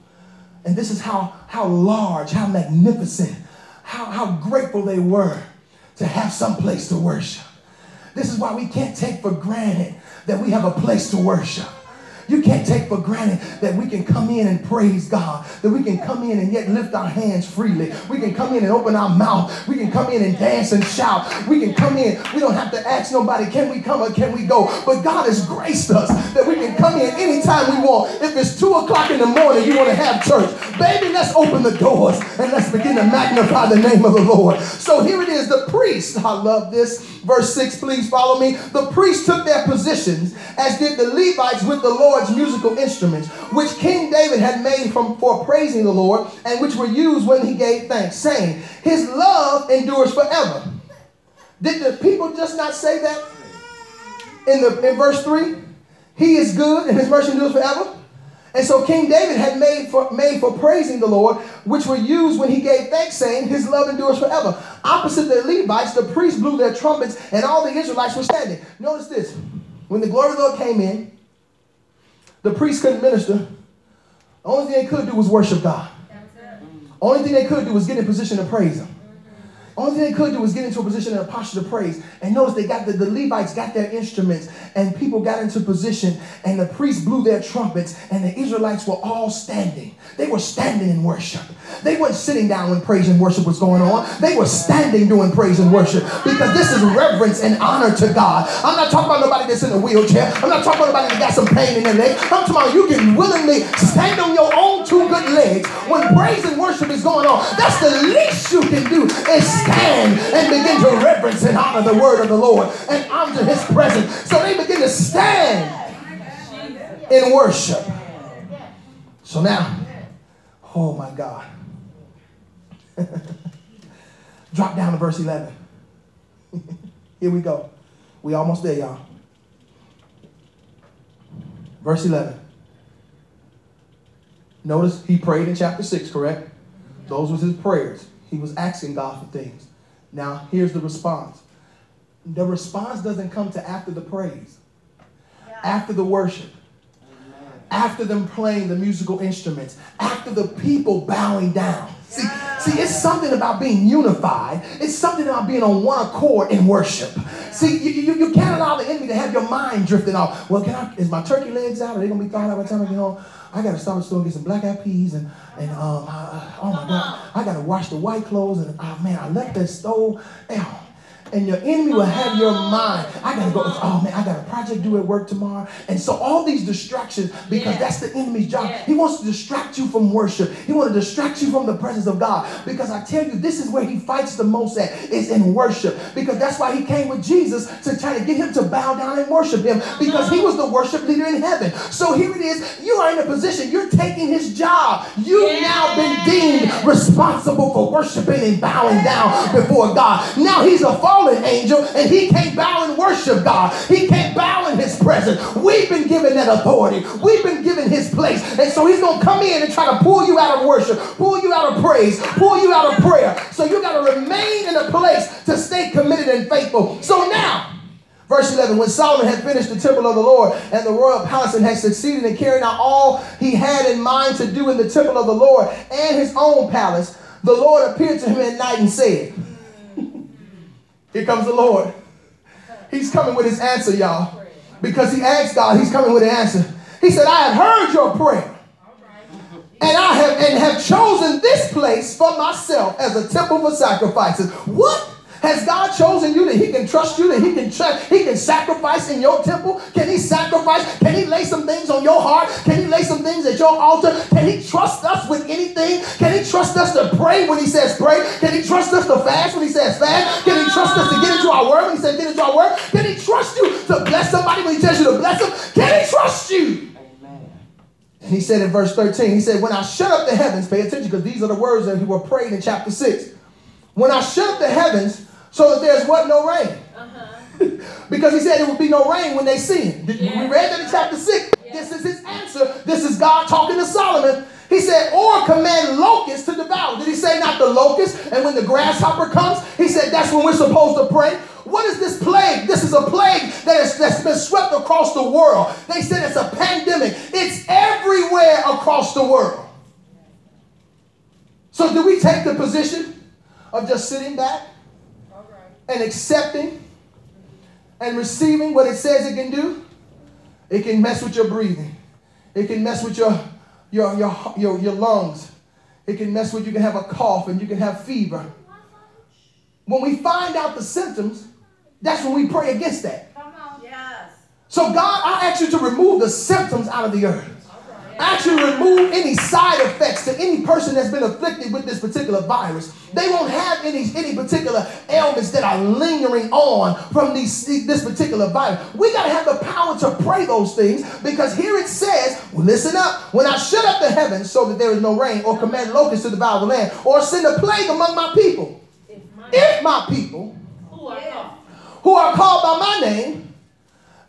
And this is how, how large, how magnificent, how, how grateful they were to have some place to worship. This is why we can't take for granted that we have a place to worship. You can't take for granted that we can come in and praise God, that we can come in and yet lift our hands freely. We can come in and open our mouth. We can come in and dance and shout. We can come in. We don't have to ask nobody, can we come or can we go? But God has graced us that we can come in anytime we want. If it's two o'clock in the morning, you want to have church. Baby, let's open the doors and let's begin to magnify the name of the Lord. So here it is, the priest. I love this. Verse 6, please follow me. The priests took their positions, as did the Levites with the Lord's musical instruments, which King David had made from for praising the Lord, and which were used when he gave thanks, saying, His love endures forever. Did the people just not say that in the in verse 3? He is good and his mercy endures forever. And so King David had made for, made for praising the Lord, which were used when he gave thanks, saying, His love endures forever. Opposite the Levites, the priests blew their trumpets, and all the Israelites were standing. Notice this. When the glory of the Lord came in, the priests couldn't minister. The only thing they could do was worship God. Only thing they could do was get in position to praise Him. Only thing they could do was get into a position and a posture to praise. And notice they got the, the Levites got their instruments, and people got into position, and the priests blew their trumpets, and the Israelites were all standing. They were standing in worship. They weren't sitting down when praise and worship was going on. They were standing doing praise and worship because this is reverence and honor to God. I'm not talking about nobody that's in a wheelchair. I'm not talking about nobody that got some pain in their leg. I'm talking about you can willingly stand on your own two good legs when praise and worship is going on. That's the least you can do is stand and begin to reverence and honor the word of the Lord and honor his presence. So they begin to stand in worship. So now, oh my God. Drop down to verse 11. Here we go. We almost there, y'all. Verse 11. Notice he prayed in chapter 6, correct? Those was his prayers. He was asking God for things. Now, here's the response. The response doesn't come to after the praise, after the worship, after them playing the musical instruments, after the people bowing down. See, see, it's something about being unified. It's something about being on one accord in worship. See, you, you, you can't allow the enemy to have your mind drifting off. Well, can I, is my turkey legs out? Are they gonna be thawed out by the time I get home? I gotta stop at the store and get some black eyed peas and and um, I- oh my god, I gotta wash the white clothes and oh man, I left that stove. Ow. And your enemy will have your oh. mind. I gotta go. Oh man, I got a project due at work tomorrow. And so all these distractions, because Yeah. that's the enemy's job. Yeah. He wants to distract you from worship. He wants to distract you from the presence of God. Because I tell you, this is where he fights the most at, is in worship. Because that's why he came with Jesus to try to get him to bow down and worship him. Because he was the worship leader in heaven. So here it is. You are in a position, you're taking his job. You've Yeah. now been deemed responsible for worshiping and bowing down before God. Now he's a fallen angel and he can't bow and worship God. He can't bow in his presence. We've been given that authority. We've been given his place. And so he's going to come in and try to pull you out of worship, pull you out of praise, pull you out of prayer. So you got to remain in a place to stay committed and faithful. So now, Verse 11, when Solomon had finished the temple of the Lord and the royal palace and had succeeded in carrying out all he had in mind to do in the temple of the Lord and his own palace, the Lord appeared to him at night and said, Here comes the Lord. He's coming with his answer, y'all. Because he asked God, he's coming with an answer. He said, I have heard your prayer. And I have and have chosen this place for myself as a temple for sacrifices. What? Has God chosen you that He can trust you, that He can trust, He can sacrifice in your temple? Can He sacrifice? Can He lay some things on your heart? Can He lay some things at your altar? Can He trust us with anything? Can He trust us to pray when He says pray? Can He trust us to fast when He says fast? Can He trust us to get into our word when He says get into our word? Can He trust you to bless somebody when He tells you to bless them? Can He trust you? And he said in verse 13, he said, When I shut up the heavens, pay attention because these are the words that he were praying in chapter 6. When I shut up the heavens, so that there's what? No rain. Uh-huh. because he said it would be no rain when they sin. Yeah. We read that in chapter 6. Yeah. This is his answer. This is God talking to Solomon. He said, or command locusts to devour. Did he say not the locust? And when the grasshopper comes, he said that's when we're supposed to pray. What is this plague? This is a plague that is, that's been swept across the world. They said it's a pandemic. It's everywhere across the world. So do we take the position of just sitting back and accepting and receiving what it says it can do, it can mess with your breathing. It can mess with your, your, your, your, your lungs. It can mess with you can have a cough and you can have fever. When we find out the symptoms, that's when we pray against that. Come on. Yes. So God, I ask you to remove the symptoms out of the earth actually remove any side effects to any person that's been afflicted with this particular virus. They won't have any, any particular ailments that are lingering on from these, this particular virus. We got to have the power to pray those things because here it says, well, listen up, when I shut up the heavens so that there is no rain, or command locusts to devour the land, or send a plague among my people, if my people who are, who are called by my name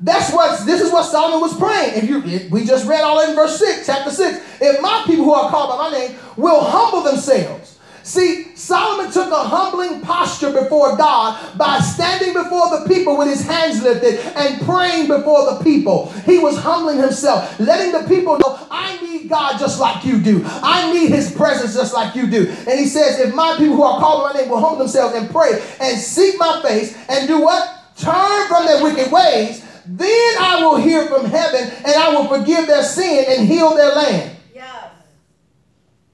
that's what this is what Solomon was praying. If you we just read all in verse 6, chapter 6. If my people who are called by my name will humble themselves. See, Solomon took a humbling posture before God by standing before the people with his hands lifted and praying before the people. He was humbling himself, letting the people know, I need God just like you do. I need his presence just like you do. And he says, if my people who are called by my name will humble themselves and pray and seek my face and do what? Turn from their wicked ways then I will hear from heaven and I will forgive their sin and heal their land. Yes.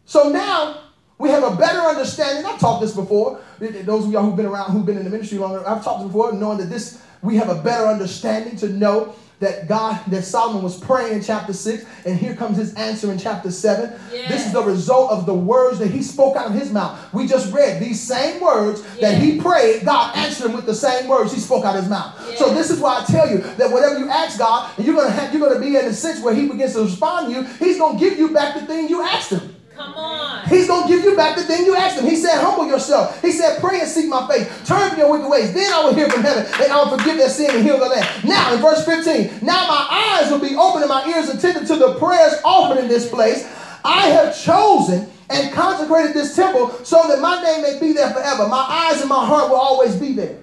So now we have a better understanding. I've taught this before. Those of y'all who've been around, who've been in the ministry longer, I've taught this before, knowing that this, we have a better understanding to know that God, that Solomon was praying in chapter 6, and here comes his answer in chapter 7. Yeah. This is the result of the words that he spoke out of his mouth. We just read these same words yeah. that he prayed, God answered him with the same words he spoke out of his mouth. Yeah. So this is why I tell you that whatever you ask God, and you're gonna have you're gonna be in a sense where he begins to respond to you, he's gonna give you back the thing you asked him. Come on. He's going to give you back the thing you asked him. He said, humble yourself. He said, pray and seek my face. Turn from your wicked ways. Then I will hear from heaven and I will forgive their sin and heal the land. Now, in verse 15, now my eyes will be open and my ears attentive to the prayers offered in this place. I have chosen and consecrated this temple so that my name may be there forever. My eyes and my heart will always be there.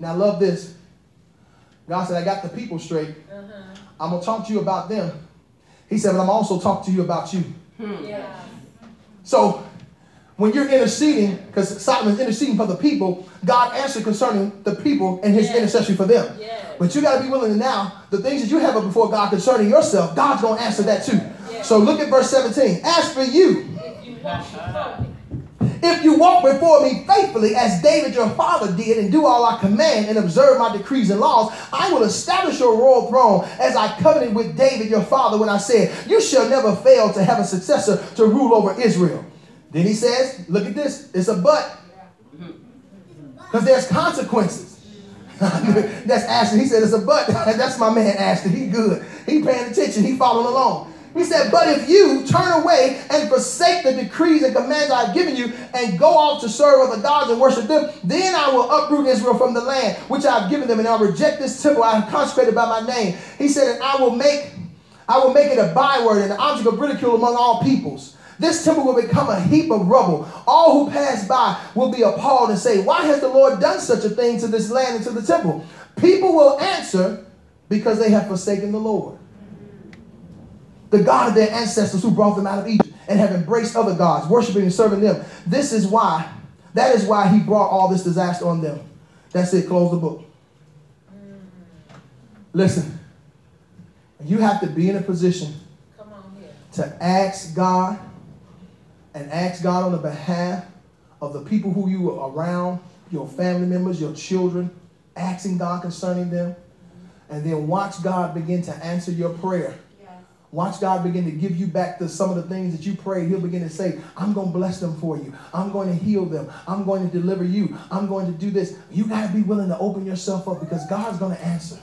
Now, love this. God said, I got the people straight. Uh-huh. I'm going to talk to you about them. He said, but I'm also talking to you about you. Hmm. Yeah. So when you're interceding, because Solomon's interceding for the people, God answered concerning the people and his intercession for them. But you got to be willing to now, the things that you have up before God concerning yourself, God's going to answer that too. So look at verse 17. As for you, if you walk before me faithfully as David your father did and do all I command and observe my decrees and laws, I will establish your royal throne as I covenanted with David your father when I said, You shall never fail to have a successor to rule over Israel. Then he says, Look at this, it's a but. Because there's consequences. That's Ashton. He said it's a but. That's my man Ashton. He good. He paying attention. He following along. He said, But if you turn away and forsake the decrees and commands I have given you and go off to serve other gods and worship them, then I will uproot Israel from the land which I have given them, and I'll reject this temple I have consecrated by my name. He said, And I will make I will make it a byword and an object of ridicule among all peoples. This temple will become a heap of rubble. All who pass by will be appalled and say, Why has the Lord done such a thing to this land and to the temple? People will answer, Because they have forsaken the Lord the God of their ancestors who brought them out of Egypt and have embraced other gods, worshiping and serving them. This is why, that is why he brought all this disaster on them. That's it, close the book. Listen, you have to be in a position to ask God and ask God on the behalf of the people who you are around, your family members, your children, asking God concerning them, and then watch God begin to answer your prayer. Watch God begin to give you back to some of the things that you prayed. He'll begin to say, I'm going to bless them for you. I'm going to heal them. I'm going to deliver you. I'm going to do this. You got to be willing to open yourself up because God's going to answer.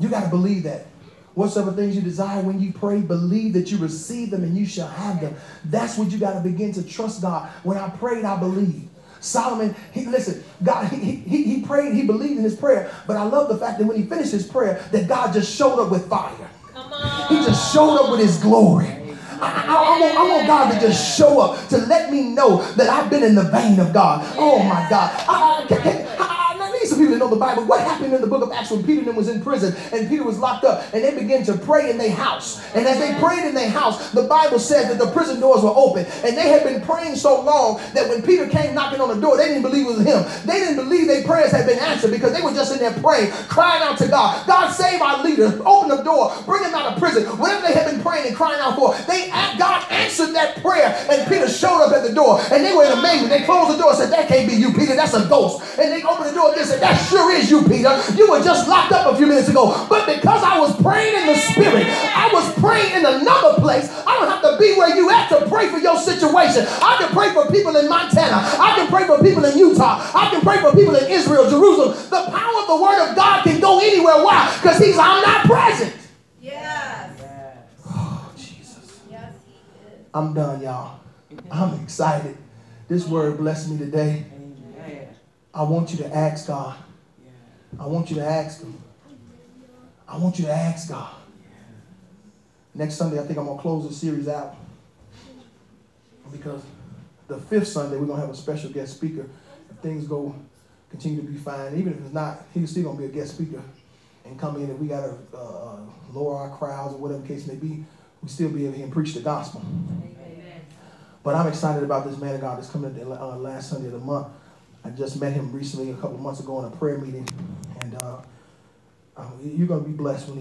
You got to believe that. Whatsoever things you desire when you pray, believe that you receive them and you shall have them. That's what you got to begin to trust God. When I prayed, I believed. Solomon, he listen, God, he, he, he prayed, he believed in his prayer, but I love the fact that when he finished his prayer, that God just showed up with fire. He just showed up with his glory. I, I, want, I want God to just show up to let me know that I've been in the vein of God. Oh my God. I, can, some people that know the Bible. What happened in the book of Acts when Peter was in prison and Peter was locked up and they began to pray in their house. And as they prayed in their house, the Bible says that the prison doors were open. And they had been praying so long that when Peter came knocking on the door, they didn't believe it was him. They didn't believe their prayers had been answered because they were just in there praying, crying out to God. God save our leader. Open the door. Bring him out of prison. Whatever they had been praying and crying out for, they God answered that prayer. And Peter showed up at the door. And they were in amazement. They closed the door and said, That can't be you, Peter. That's a ghost. And they opened the door and they said, That sure is you, Peter. You were just locked up a few minutes ago. But because I was praying in the spirit, I was praying in another place. I don't have to be where you at to pray for your situation. I can pray for people in Montana. I can pray for people in Utah. I can pray for people in Israel, Jerusalem. The power of the word of God can go anywhere. Why? Because he's omnipresent. Yes. Oh, Jesus. Yes, he is. I'm done, y'all. I'm excited. This word blessed me today. I want you to ask God. I want you to ask Him. I want you to ask God. Next Sunday, I think I'm going to close the series out. Because the fifth Sunday, we're going to have a special guest speaker. If things go, continue to be fine, even if it's not, he's still going to be a guest speaker and come in. If we got to uh, lower our crowds or whatever the case may be, we still be able to preach the gospel. Amen. But I'm excited about this man of God that's coming the uh, last Sunday of the month. I just met him recently, a couple months ago, in a prayer meeting, and uh, um, you're going to be blessed when he